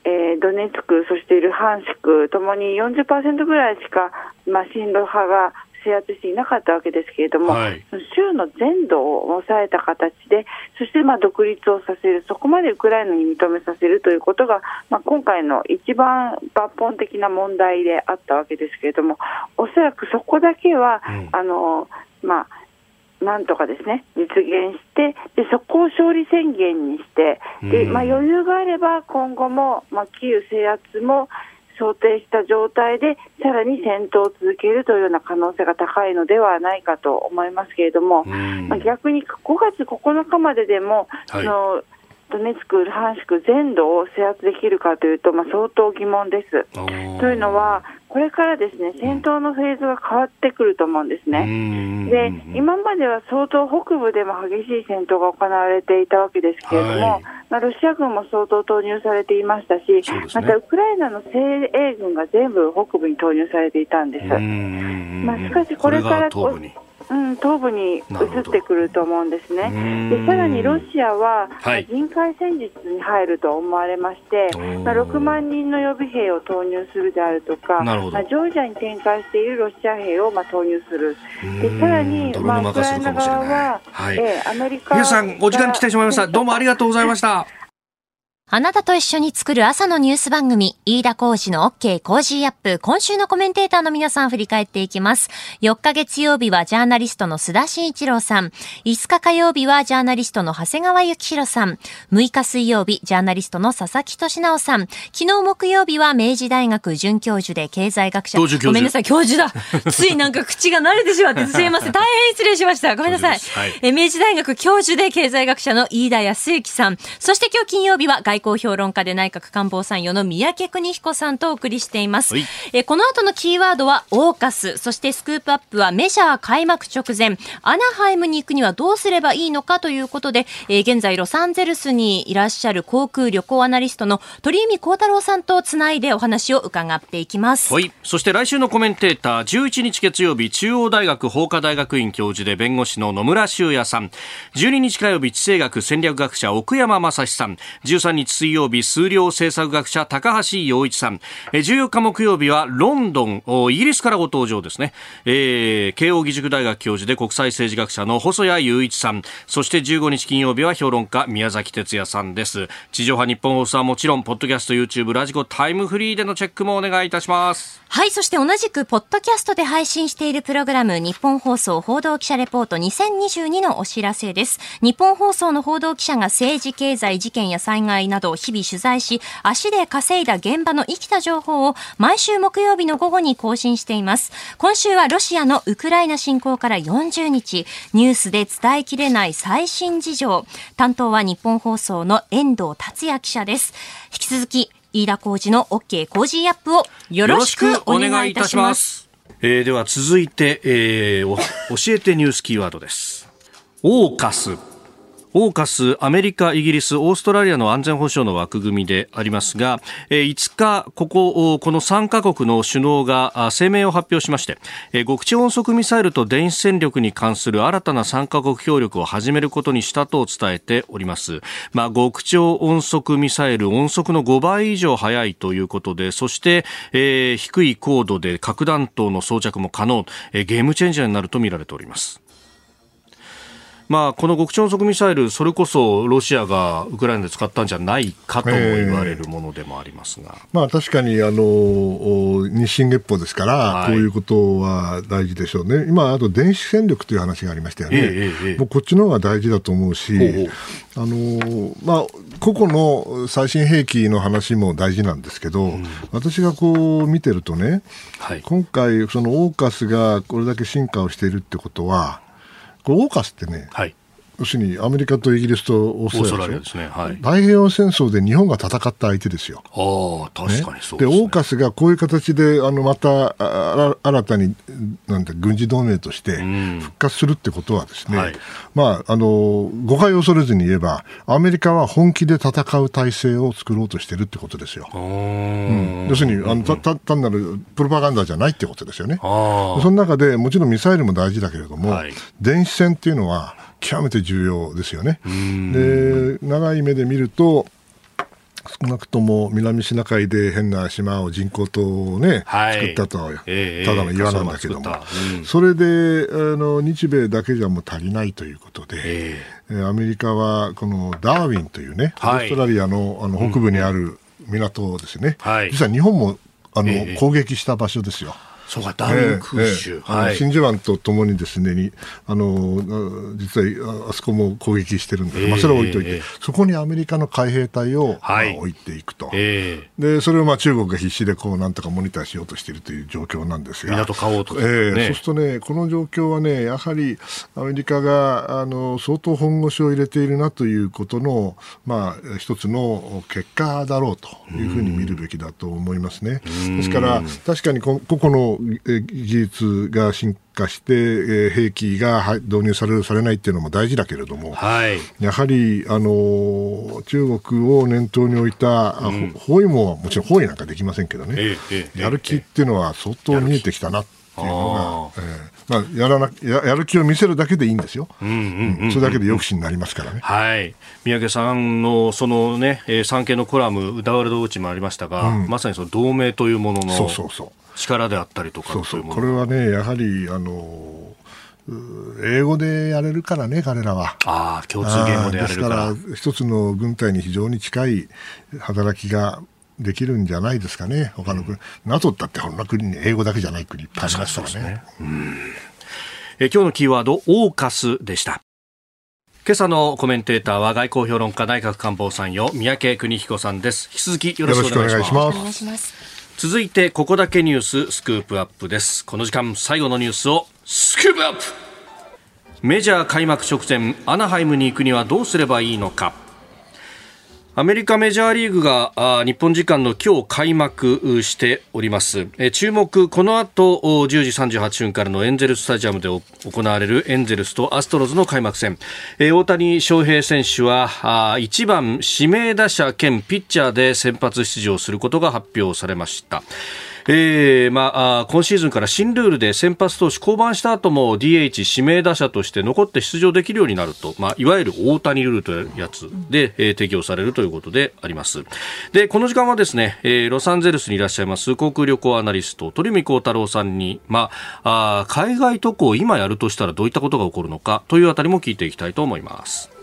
Speaker 4: えー、ドネツク、そしてルハンシクともに40%ぐらいしか、まあ、親ロ派が制圧していなかったわけですけれども、はい、州の全土を抑えた形で、そしてまあ独立をさせる、そこまでウクライナに認めさせるということが、まあ、今回の一番抜本的な問題であったわけですけれども、おそらくそこだけは、うん、あのまあ、なんとかですね実現してでそこを勝利宣言にしてで、まあ、余裕があれば今後も、まあ、キーウ制圧も想定した状態でさらに戦闘を続けるというような可能性が高いのではないかと思いますけれども、まあ、逆に5月9日まででも、はい、そのドネツク、ルハンシク全土を制圧できるかというと、まあ、相当疑問です。というのは、これからですね戦闘のフェーズが変わってくると思うんですね。で今までは相当北部でも激しい戦闘が行われていたわけですけれども、はい、まあ、ロシア軍も相当投入されていましたし、ね、またウクライナの精鋭軍が全部北部に投入されていたんです。まあ、しかしこれからこううん、東部に移ってくると思うんですね。でさらにロシアは、はい、人海戦術に入ると思われまして、まあ、6万人の予備兵を投入するであるとか、まあ、ジョージアに展開しているロシア兵をまあ投入する。でさらに、まあ、ウクライナ側は、はい、えー、アメリカ
Speaker 1: 皆さん、お時間来てしまいました。どうもありがとうございました。
Speaker 2: あなたと一緒に作る朝のニュース番組、飯田浩司の OK Cozy up。今週のコメンテーターの皆さん振り返っていきます。4日月曜日はジャーナリストの須田慎一郎さん。5日火曜日はジャーナリストの長谷川幸洋さん。6日水曜日、ジャーナリストの佐々木俊尚さん。昨日木曜日は明治大学准教授で経済学者。ごめんなさい、教授だ。ついなんか口が慣れてしまってすいません。大変失礼しました。ごめんなさい。はい、え明治大学教授で経済学者の飯田泰之さん。そして今日金曜日は外外交評論家で内閣官房参与の宮家邦彦さんとお送りしています。えこの後のキーワードはオーカス、そしてスクープアップはメジャー開幕直前、アナハイムに行くにはどうすればいいのかということで、え現在ロサンゼルスにいらっしゃる航空旅行アナリストの鳥海高太朗さんとつないでお話を伺っていきます。
Speaker 1: はい。そして来週のコメンテーター、11日月曜日、中央大学法科大学院教授で弁護士の野村修也さん、12日火曜日、地政学戦略学者奥山正史さん、13日水曜日、数量政策学者高橋洋一さん、14日木曜日はロンドン、イギリスからご登場ですね、えー、慶應義塾大学教授で国際政治学者の細谷雄一さん、そして15日金曜日は評論家宮崎哲也さんです。地上波日本放送はもちろん、ポッドキャスト、YouTube、ラジコ、タイムフリーでのチェックもお願いいたします。
Speaker 2: はい、そして同じく、ポッドキャストで配信しているプログラム、日本放送報道記者レポート2022のお知らせです。日本放送の報道記者が政治、経済、事件や災害などなどを日々取材し、足で稼いだ現場の生きた情報を毎週木曜日の午後に更新しています。今週はロシアのウクライナ侵攻から40日、ニュースで伝えきれない最新事情。担当は日本放送の遠藤達也記者です。引き続き、飯田浩二の OK 工事アップをよろしくお願いいたします。
Speaker 1: えー、では続いて、えー、教えてニュースキーワードです。オーカス。オーカス、アメリカ、イギリス、オーストラリアの安全保障の枠組みでありますが、5日、ここ、この3カ国の首脳が声明を発表しまして、極地音速ミサイルと電子戦力に関する新たな3カ国協力を始めることにしたと伝えております。まあ、極超音速ミサイル、音速の5倍以上速いということで、そして、えー、低い高度で核弾頭の装着も可能、ゲームチェンジャーになるとみられております。まあ、この極超音速ミサイル、それこそロシアがウクライナで使ったんじゃないかとも言われるものでもありますが、
Speaker 3: まあ、確かにあの日進月歩ですから、はい、こういうことは大事でしょうね、今、あと電子戦力という話がありましたよね、えー、もうこっちの方が大事だと思うし、あのまあ、個々の最新兵器の話も大事なんですけど、うん、私がこう見てるとね、はい、今回、そのオーカスがこれだけ進化をしているってことは、これオーカスってね、はい、要するにアメリカとイギリスとオーストラリアですね、はい、太平洋戦争で日本が戦った相手ですよ。
Speaker 1: あ確かにそう
Speaker 3: で、ね、オーカスがこういう形であのまた新たになんて軍事同盟として復活するってことはですね、はい、まあ、あの誤解を恐れずに言えばアメリカは本気で戦う体制を作ろうとしてるってことですよ。うん、要するにあのた単なるプロパガンダじゃないってことですよね。その中でもちろんミサイルも大事だけれども、はい、電子戦っていうのは極めて重要ですよね。で長い目で見ると少なくとも南シナ海で変な島を人工島をね、はい、作ったと、えー、ただの岩なんだけども、うん、それであの日米だけじゃもう足りないということで、えー、アメリカはこのダーウィンというね、はい、オーストラリアのあの北部にある港ですね、うん、実は日本もあの、えー、攻撃した場所ですよ。
Speaker 1: そうか、ダーウィン空襲。
Speaker 3: 真珠湾とともにですね、にあの実はあそこも攻撃してるんです、えー、まあ、それは置いといて、えー、そこにアメリカの海兵隊を、はい、まあ、置いていくと、えー、でそれをまあ中国が必死でこうなんとかモニターしようとしているという状況なんですが、
Speaker 1: 港買おうと、
Speaker 3: ね、えー、そうするとね、この状況はね、やはりアメリカがあの相当本腰を入れているなということの、まあ、一つの結果だろうというふうに見るべきだと思いますね。ですから、確かに個々の技術が進化して、えー、兵器が導入される、されないっていうのも大事だけれども、はい、やはり、あの中国を念頭に置いた、うん、包囲網はもちろん包囲なんかできませんけどね、やる気っていうのは相当見えてきたなっていうのが、えーまあ、やらなややる気を見せるだけでいいんですよ、それだけで抑止になりますからね。
Speaker 1: はい、三宅さん。のそのね、えー、産経のコラム、うだわるどうちもありましたが、うん、まさにその同盟とい。うものの、そうそうそう力であったりとか
Speaker 3: そうそうこれはねやはりあの英語でやれるからね、彼らは。
Speaker 1: ああ、共通言語でやれるから。
Speaker 3: ですから、一つの軍隊に非常に近い働きができるんじゃないですかね、他の国。うん、NATO だってこんな国に英語だけじゃない国いっぱいありますからね。ねうん
Speaker 1: え今日のキーワード、オーカスでした。今朝のコメンテーターは外交評論家内閣官房参与三宅邦彦さんです。引き続きよろしくお願いします。続いてここだけニューススクープアップです。この時間最後のニュースをスクープアップ!メジャー開幕直前アナハイムに行くにはどうすればいいのか。アメリカメジャーリーグが日本時間の今日開幕しております。注目、この後10時38分からのエンゼルスタジアムで行われるエンゼルスとアストロズの開幕戦。大谷翔平選手は1番指名打者兼ピッチャーで先発出場することが発表されました。えーまあ、今シーズンから新ルールで先発投手降板した後も DH 指名打者として残って出場できるようになると、まあ、いわゆる大谷ルールというやつで、えー、適用されるということであります。でこの時間はですね、えー、ロサンゼルスにいらっしゃいます航空旅行アナリスト鳥海幸太郎さんに、まあ、あ海外渡航を今やるとしたらどういったことが起こるのかというあたりも聞いていきたいと思います。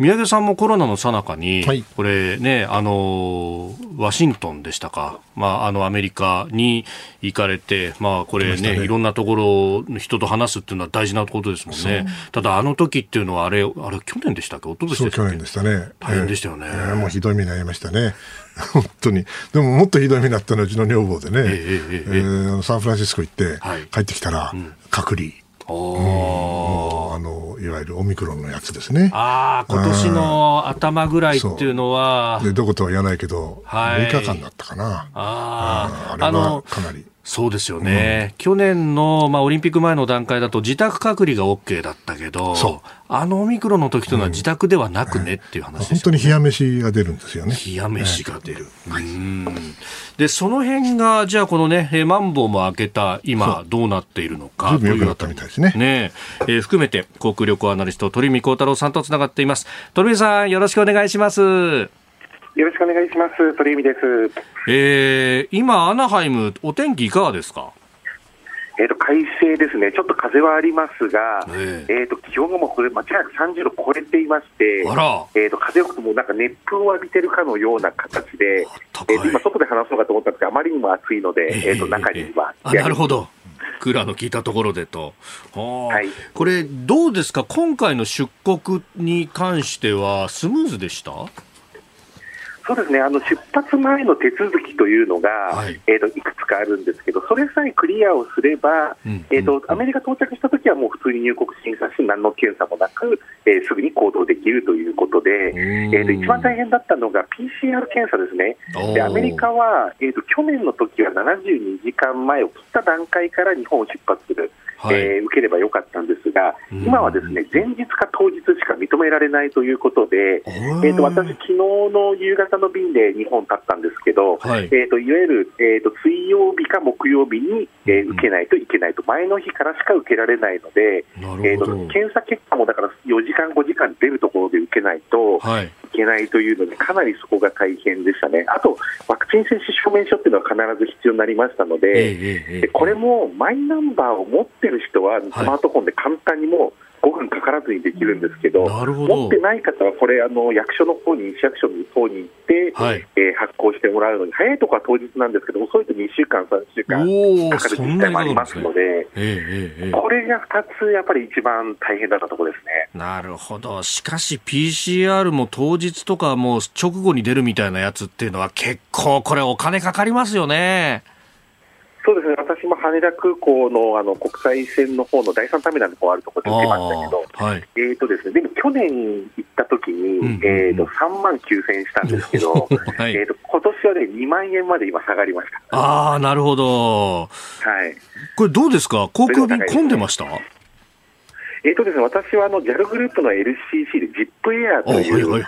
Speaker 1: 宮出さんもコロナの最中に、はい、これね、あの、ワシントンでしたか、まあ、あの、アメリカに行かれて、まあ、これね、ね。いろんなところ、人と話すっていうのは大事なことですもんね。ただ、あの時っていうのは、あれ、あれ、去年でしたっけ、一昨年でした
Speaker 3: っけ？去年でしたね。
Speaker 1: 大変でしたよね。え
Speaker 3: ー、もうひどい目に遭いましたね。本当に。でも、もっとひどい目になったのはうちの女房でね、えー、えー、えー、サンフランシスコ行って、はい、帰ってきたら、隔離。あのいわゆるオミクロンのやつですね。
Speaker 1: ああ、今年の頭ぐらいっていうのは。
Speaker 3: でどことは言わないけど、はい、6日間だったかな。ああ、あれはかなり。
Speaker 1: そうですよね、うん、去年の、まあ、オリンピック前の段階だと自宅隔離が OK だったけど、あのオミクロンの時というのは自宅ではなくねっていう話です、
Speaker 3: ね、本当に冷や飯が出るんですよね。
Speaker 1: 冷や飯が出る。はい、で、その辺が、じゃあこのね、マンボウも開けた今、どうなっているのか
Speaker 3: という。ったみたいですね。
Speaker 1: ねえー、含めて、航空旅行アナリスト、鳥海幸太郎さんとつながっています。鳥海さん、よろしくお願いします。
Speaker 5: よろしくお願いします。鳥海です。
Speaker 1: えー、今、アナハイム、お天気いかがですか？
Speaker 5: えーと、快晴ですね、ちょっと風はありますが、えー、えーと気温がもうこれ間違いなく30度超えていまして、えーと、風よくもうなんか熱風を浴びてるかのような形で、えー、今、外で話そうかと思ったんですが、あまりにも暑いので、えーと中には、
Speaker 1: えー、なるほど。クーラーの効いたところでと、はい、これ、どうですか、今回の出国に関しては、スムーズでした？
Speaker 5: そうですね。あの出発前の手続きというのが、はい、えーと、いくつかあるんですけど、それさえクリアをすれば、うん、えーと、アメリカ到着したときはもう普通に入国審査し、何の検査もなく、えー、すぐに行動できるということで、えーと、一番大変だったのが PCR 検査ですね、でアメリカは、えー、と去年の時は72時間前を切った段階から日本を出発する。はい、えー、受ければよかったんですが、今はですね前日か当日しか認められないということで、えーと、私、昨日の夕方の便で日本立ったんですけど、はい、えーと、いわゆる、えーと、水曜日か木曜日に、えー、受けないといけないと、前の日からしか受けられないので、えー、と検査結果もだから4時間、5時間出るところで受けないとい。けないというので、かなりそこが大変でしたね。あとワクチン接種証明書っていうのは必ず必要になりましたので、えー、これもマイナンバーを持ってる人はスマートフォンで簡単にも5分かからずにできるんですけど、ど持ってない方はこれあの役所の方に市役所の方に行って、はい、えー、発行してもらうのに早いところは当日なんですけど遅いと2週間、3週間かかる自治体もありますので、えー、これが2つやっぱり一番大変だったところですね。
Speaker 1: なるほど。しかし PCR も当日とかもう直後に出るみたいなやつっていうのは結構これお金かかりますよね。
Speaker 5: そうですね、私も羽田空港のあの国際線の方の第三ターミナルの方あるところで受けましたけど、はい、えーとですね、でも去年行った時に、うんうん、えーと、3万9000円したんですけど、はい、えーと、今年はね、2万円まで今、下がりました。
Speaker 1: ああ、なるほど。はい、これ、どうですか、航空便混んでました？
Speaker 5: えーとですね、私はあの JAL グループの LCC で ZIP エアという、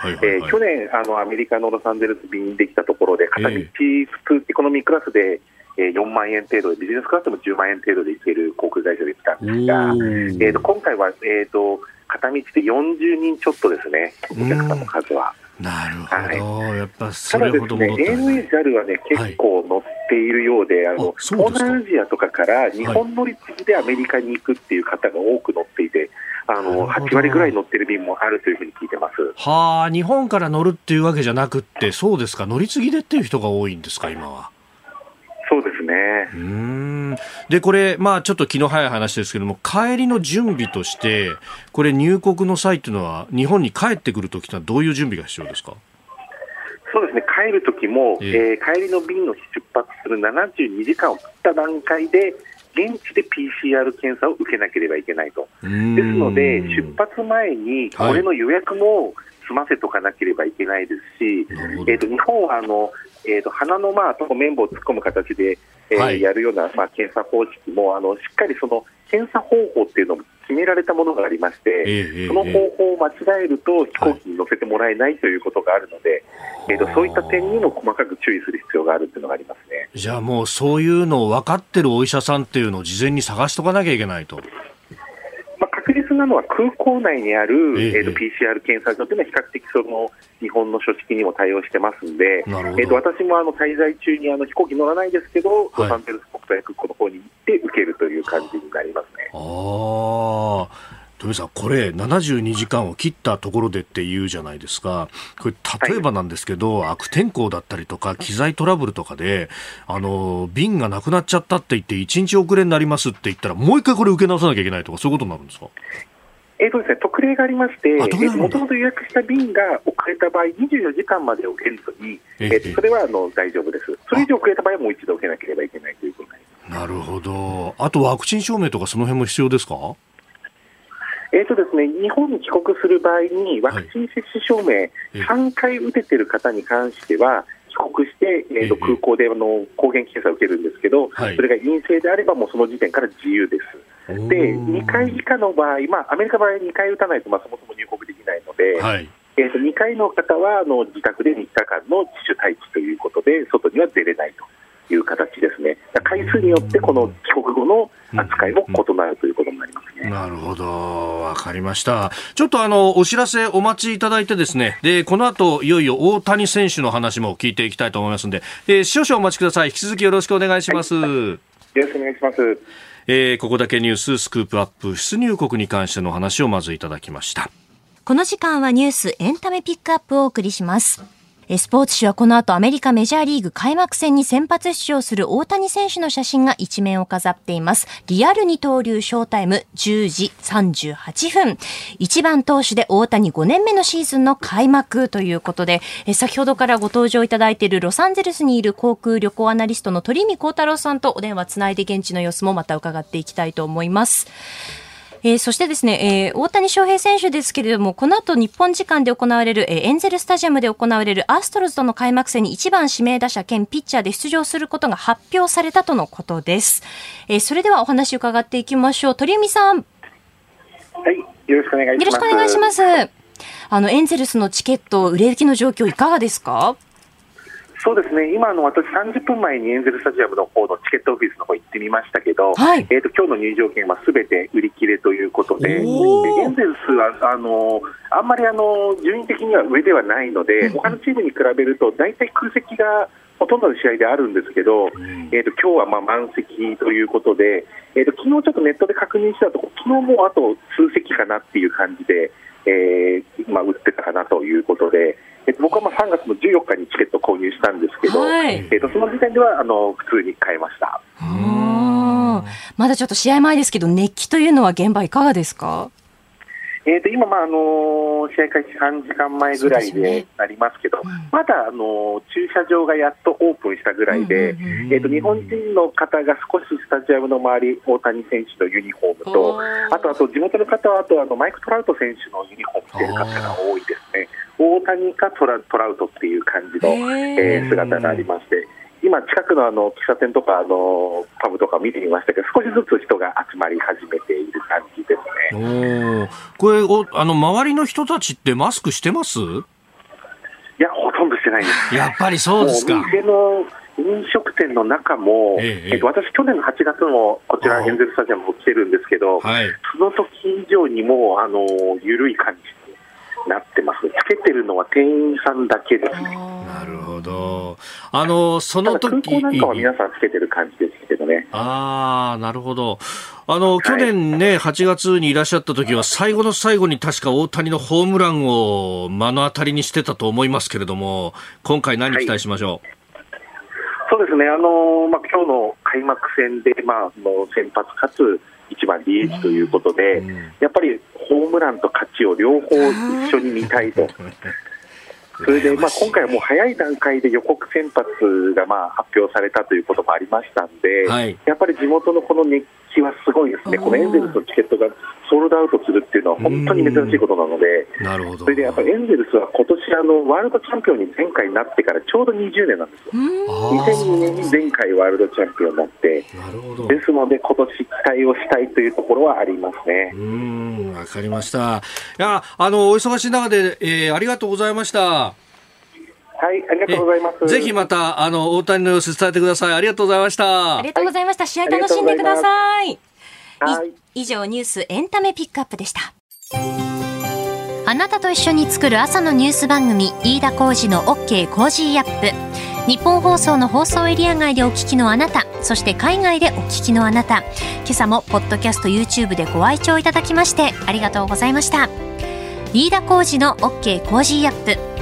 Speaker 5: 去年あの、アメリカのロサンゼルス便できたところで、片道普通、エコノミークラスでえー、4万円程度で、ビジネスクラスでも10万円程度で行ける航空会社で来たんですが、えーと、今回は、えーと、片道で40人ちょっとですね、お客さんの数は。
Speaker 1: なるほど、はい、やっぱ
Speaker 5: それほど戻った、ね、ただですね、ANA、JAL はね、結構乗っているようで、はい、あの東南アジアとかから日本乗り継ぎでアメリカに行くっていう方が多く乗っていて、あの8割ぐらい乗ってる便もあるというふうに聞いてます。
Speaker 1: はあ、日本から乗るっていうわけじゃなくて、そうですか、乗り継ぎでっていう人が多いんですか、今は。
Speaker 5: ですね。
Speaker 1: うん。で、これ、まあ、ちょっと気の早い話ですけども、帰りの準備として、これ、入国の際というのは、日本に帰ってくるときはどういう準備が必要ですか？
Speaker 5: そうですね、帰るときも、えー、えー、帰りの便の出発する72時間を切った段階で、現地で PCR 検査を受けなければいけないと。ですので、出発前に、これの予約も、ス済ませとかなければいけないですし、えーと、日本はあの、えーと、鼻の、まあ、とこ綿棒を突っ込む形で、えー、はい、やるような、まあ、検査方式もあのしっかりその検査方法っていうのも決められたものがありまして、えー、その方法を間違えると飛行機に乗せてもらえないということがあるので、はい、えーと、そういった点にも細かく注意する必要があるっていうのがありますね。
Speaker 1: じゃあもうそういうのを分かってるお医者さんっていうのを事前に探しとかなきゃいけないと。
Speaker 5: なのは空港内にある、えー、えーと PCR 検査所というのは比較的その日本の書式にも対応してますんで、えーと、私もあの滞在中にあの飛行機乗らないですけど、はい、ロサンゼルス国際空港の方に行って受けるという感じになりますね。
Speaker 1: あ富さん、これ、72時間を切ったところでって言うじゃないですか、これ、例えばなんですけど、はい、悪天候だったりとか、機材トラブルとかで、あの便がなくなっちゃったって言って、1日遅れになりますって言ったら、もう一回これ、受け直さなきゃいけないとか、そういうことになるんですか？
Speaker 5: えーとですね、特例がありまして、もともと予約した便が遅れた場合、24時間までを限度に、えー、それはあの大丈夫です、それ以上遅れた場合はもう一度受けなければいけないということになります。
Speaker 1: なるほど、あとワクチン証明とか、その辺も必要ですか？
Speaker 5: えーとですね、日本に帰国する場合に、ワクチン接種証明、はい、3回打ててる方に関しては、帰国して、えーと、空港であの抗原検査を受けるんですけど、はい、それが陰性であれば、もうその時点から自由です。で、2回以下の場合、まあ、アメリカの場合は2回打たないと、まあ、そもそも入国できないので、はい、えーと、2回の方はあの自宅で3日間の自主待機ということで、外には出れないと。いう形ですね、回数によってこの帰国後の扱いも異なるということになりますね。
Speaker 1: なるほど、わかりました。ちょっとあのお知らせお待ちいただいてですね、でこの後いよいよ大谷選手の話も聞いていきたいと思いますので、えー、少々お待ちください。引き続きよろしくお願いします。はい、よ
Speaker 5: ろしくお願いします。
Speaker 1: えー、ここだけニューススクープアップ出入国に関しての話をまずいただきました。
Speaker 2: この時間はニュースエンタメピックアップをお送りします。スポーツ紙はこの後アメリカメジャーリーグ開幕戦に先発出場する大谷選手の写真が一面を飾っています。リアル二刀流ショータイム10時38分。一番投手で大谷5年目のシーズンの開幕ということで、先ほどからご登場いただいているロサンゼルスにいる航空旅行アナリストの鳥海幸太郎さんとお電話つないで現地の様子もまた伺っていきたいと思います。えー、そしてですね、えー、大谷翔平選手ですけれども、この後日本時間で行われる、えー、エンゼルスタジアムで行われるアストロズとの開幕戦に1番指名打者兼ピッチャーで出場することが発表されたとのことです。えー、それではお話を伺っていきましょう。鳥海さん。は
Speaker 5: い、よろしくお願いします。よろしくお願いします。
Speaker 2: あの、エンゼルスのチケット、売れ行きの状況いかがですか？
Speaker 5: そうですね、今の私、30分前にエンゼルスタジアムの方のチケットオフィスの方行ってみましたけど、はい、えーと、今日の入場券はすべて売り切れということで、エンゼルスはあのあんまりあの順位的には上ではないので、他のチームに比べると、大体空席がほとんどの試合であるんですけど、えーと、今日はまあ満席ということで、えーと、昨日ちょっとネットで確認したところ、昨日もあと数席かなっていう感じで、えーまあ、売ってたかなということで。えっと、僕はまあ3月の14日にチケット購入したんですけど、はい、えっと、その時点ではあの普通に買えました。
Speaker 2: まだちょっと試合前ですけど、熱気というのは現場いかがですか？
Speaker 5: えー、と今、まああの試合開始3時間前ぐらいでなりますけど、ねうん、まだ、あの駐車場がやっとオープンしたぐらいで、えー、と日本人の方が少しスタジアムの周り、大谷選手のユニフォームと、あとあと地元の方はあとあのマイク・トラウト選手のユニフォーム着てる方が多いですね。大谷かトラトラウトっていう感じの、えー、姿がありまして。今、近くのあの喫茶店とかあのパブとか見てみましたけど、少しずつ人が集まり始めている感じですね。
Speaker 1: これおあの、周りの人たちってマスクしてます？い
Speaker 5: や、ほとんどしてないです。
Speaker 1: やっぱりそうですか。
Speaker 5: 店の飲食店の中も、えええっと、私、去年の8月もこちら、エンゼルスタジアムも来てるんですけど、はい、その時以上にもあの緩い感じなってます。つけてるのは店員さんだけですね。
Speaker 1: なるほど。あの、その時
Speaker 5: 空港なんかは皆さんつけてる感じですけどね。
Speaker 1: ああ、なるほど。あの、去年ね、8月にいらっしゃった時は、最後の最後に確か大谷のホームランを目の当たりにしてたと思いますけれども、今回何期待しましょう、はい
Speaker 5: そうですね、あのまあ今日の開幕戦で、まあ、の先発かつ1番 DH ということで、やっぱりホームランと勝ちを両方一緒に見たいと。それで、まあ、今回はもう早い段階で予告先発がまあ発表されたということもありましたんで、はい、やっぱり地元のこの熱気はすごいですね、このエンゼルスのチケットがソールドアウトするっていうのは本当に珍しいことなので、
Speaker 1: なるほど。
Speaker 5: それでやっぱりエンゼルスは今年あのワールドチャンピオンに前回なってからちょうど20年なんですよ、2002年に前回ワールドチャンピオンになって、なるほど。ですので、今年期待をしたいというところはありますね。
Speaker 1: うんわかりました。いやあのお忙しい中で、えー、ありがとうございました。
Speaker 5: はい、ありがとうございます。
Speaker 1: ぜひまた、あの、大谷の様子伝えてください。ありがとうございました。
Speaker 2: ありがとうございました。試合楽しんでください。はい、以上、ニュースエンタメピックアップでした。あなたと一緒に作る朝のニュース番組、飯田浩二の OK コージーアップ。日本放送の放送エリア外でお聞きのあなた、そして海外でお聞きのあなた、今朝もポッドキャスト YouTube でご愛聴いただきましてありがとうございました。飯田浩二の OK コージーアップ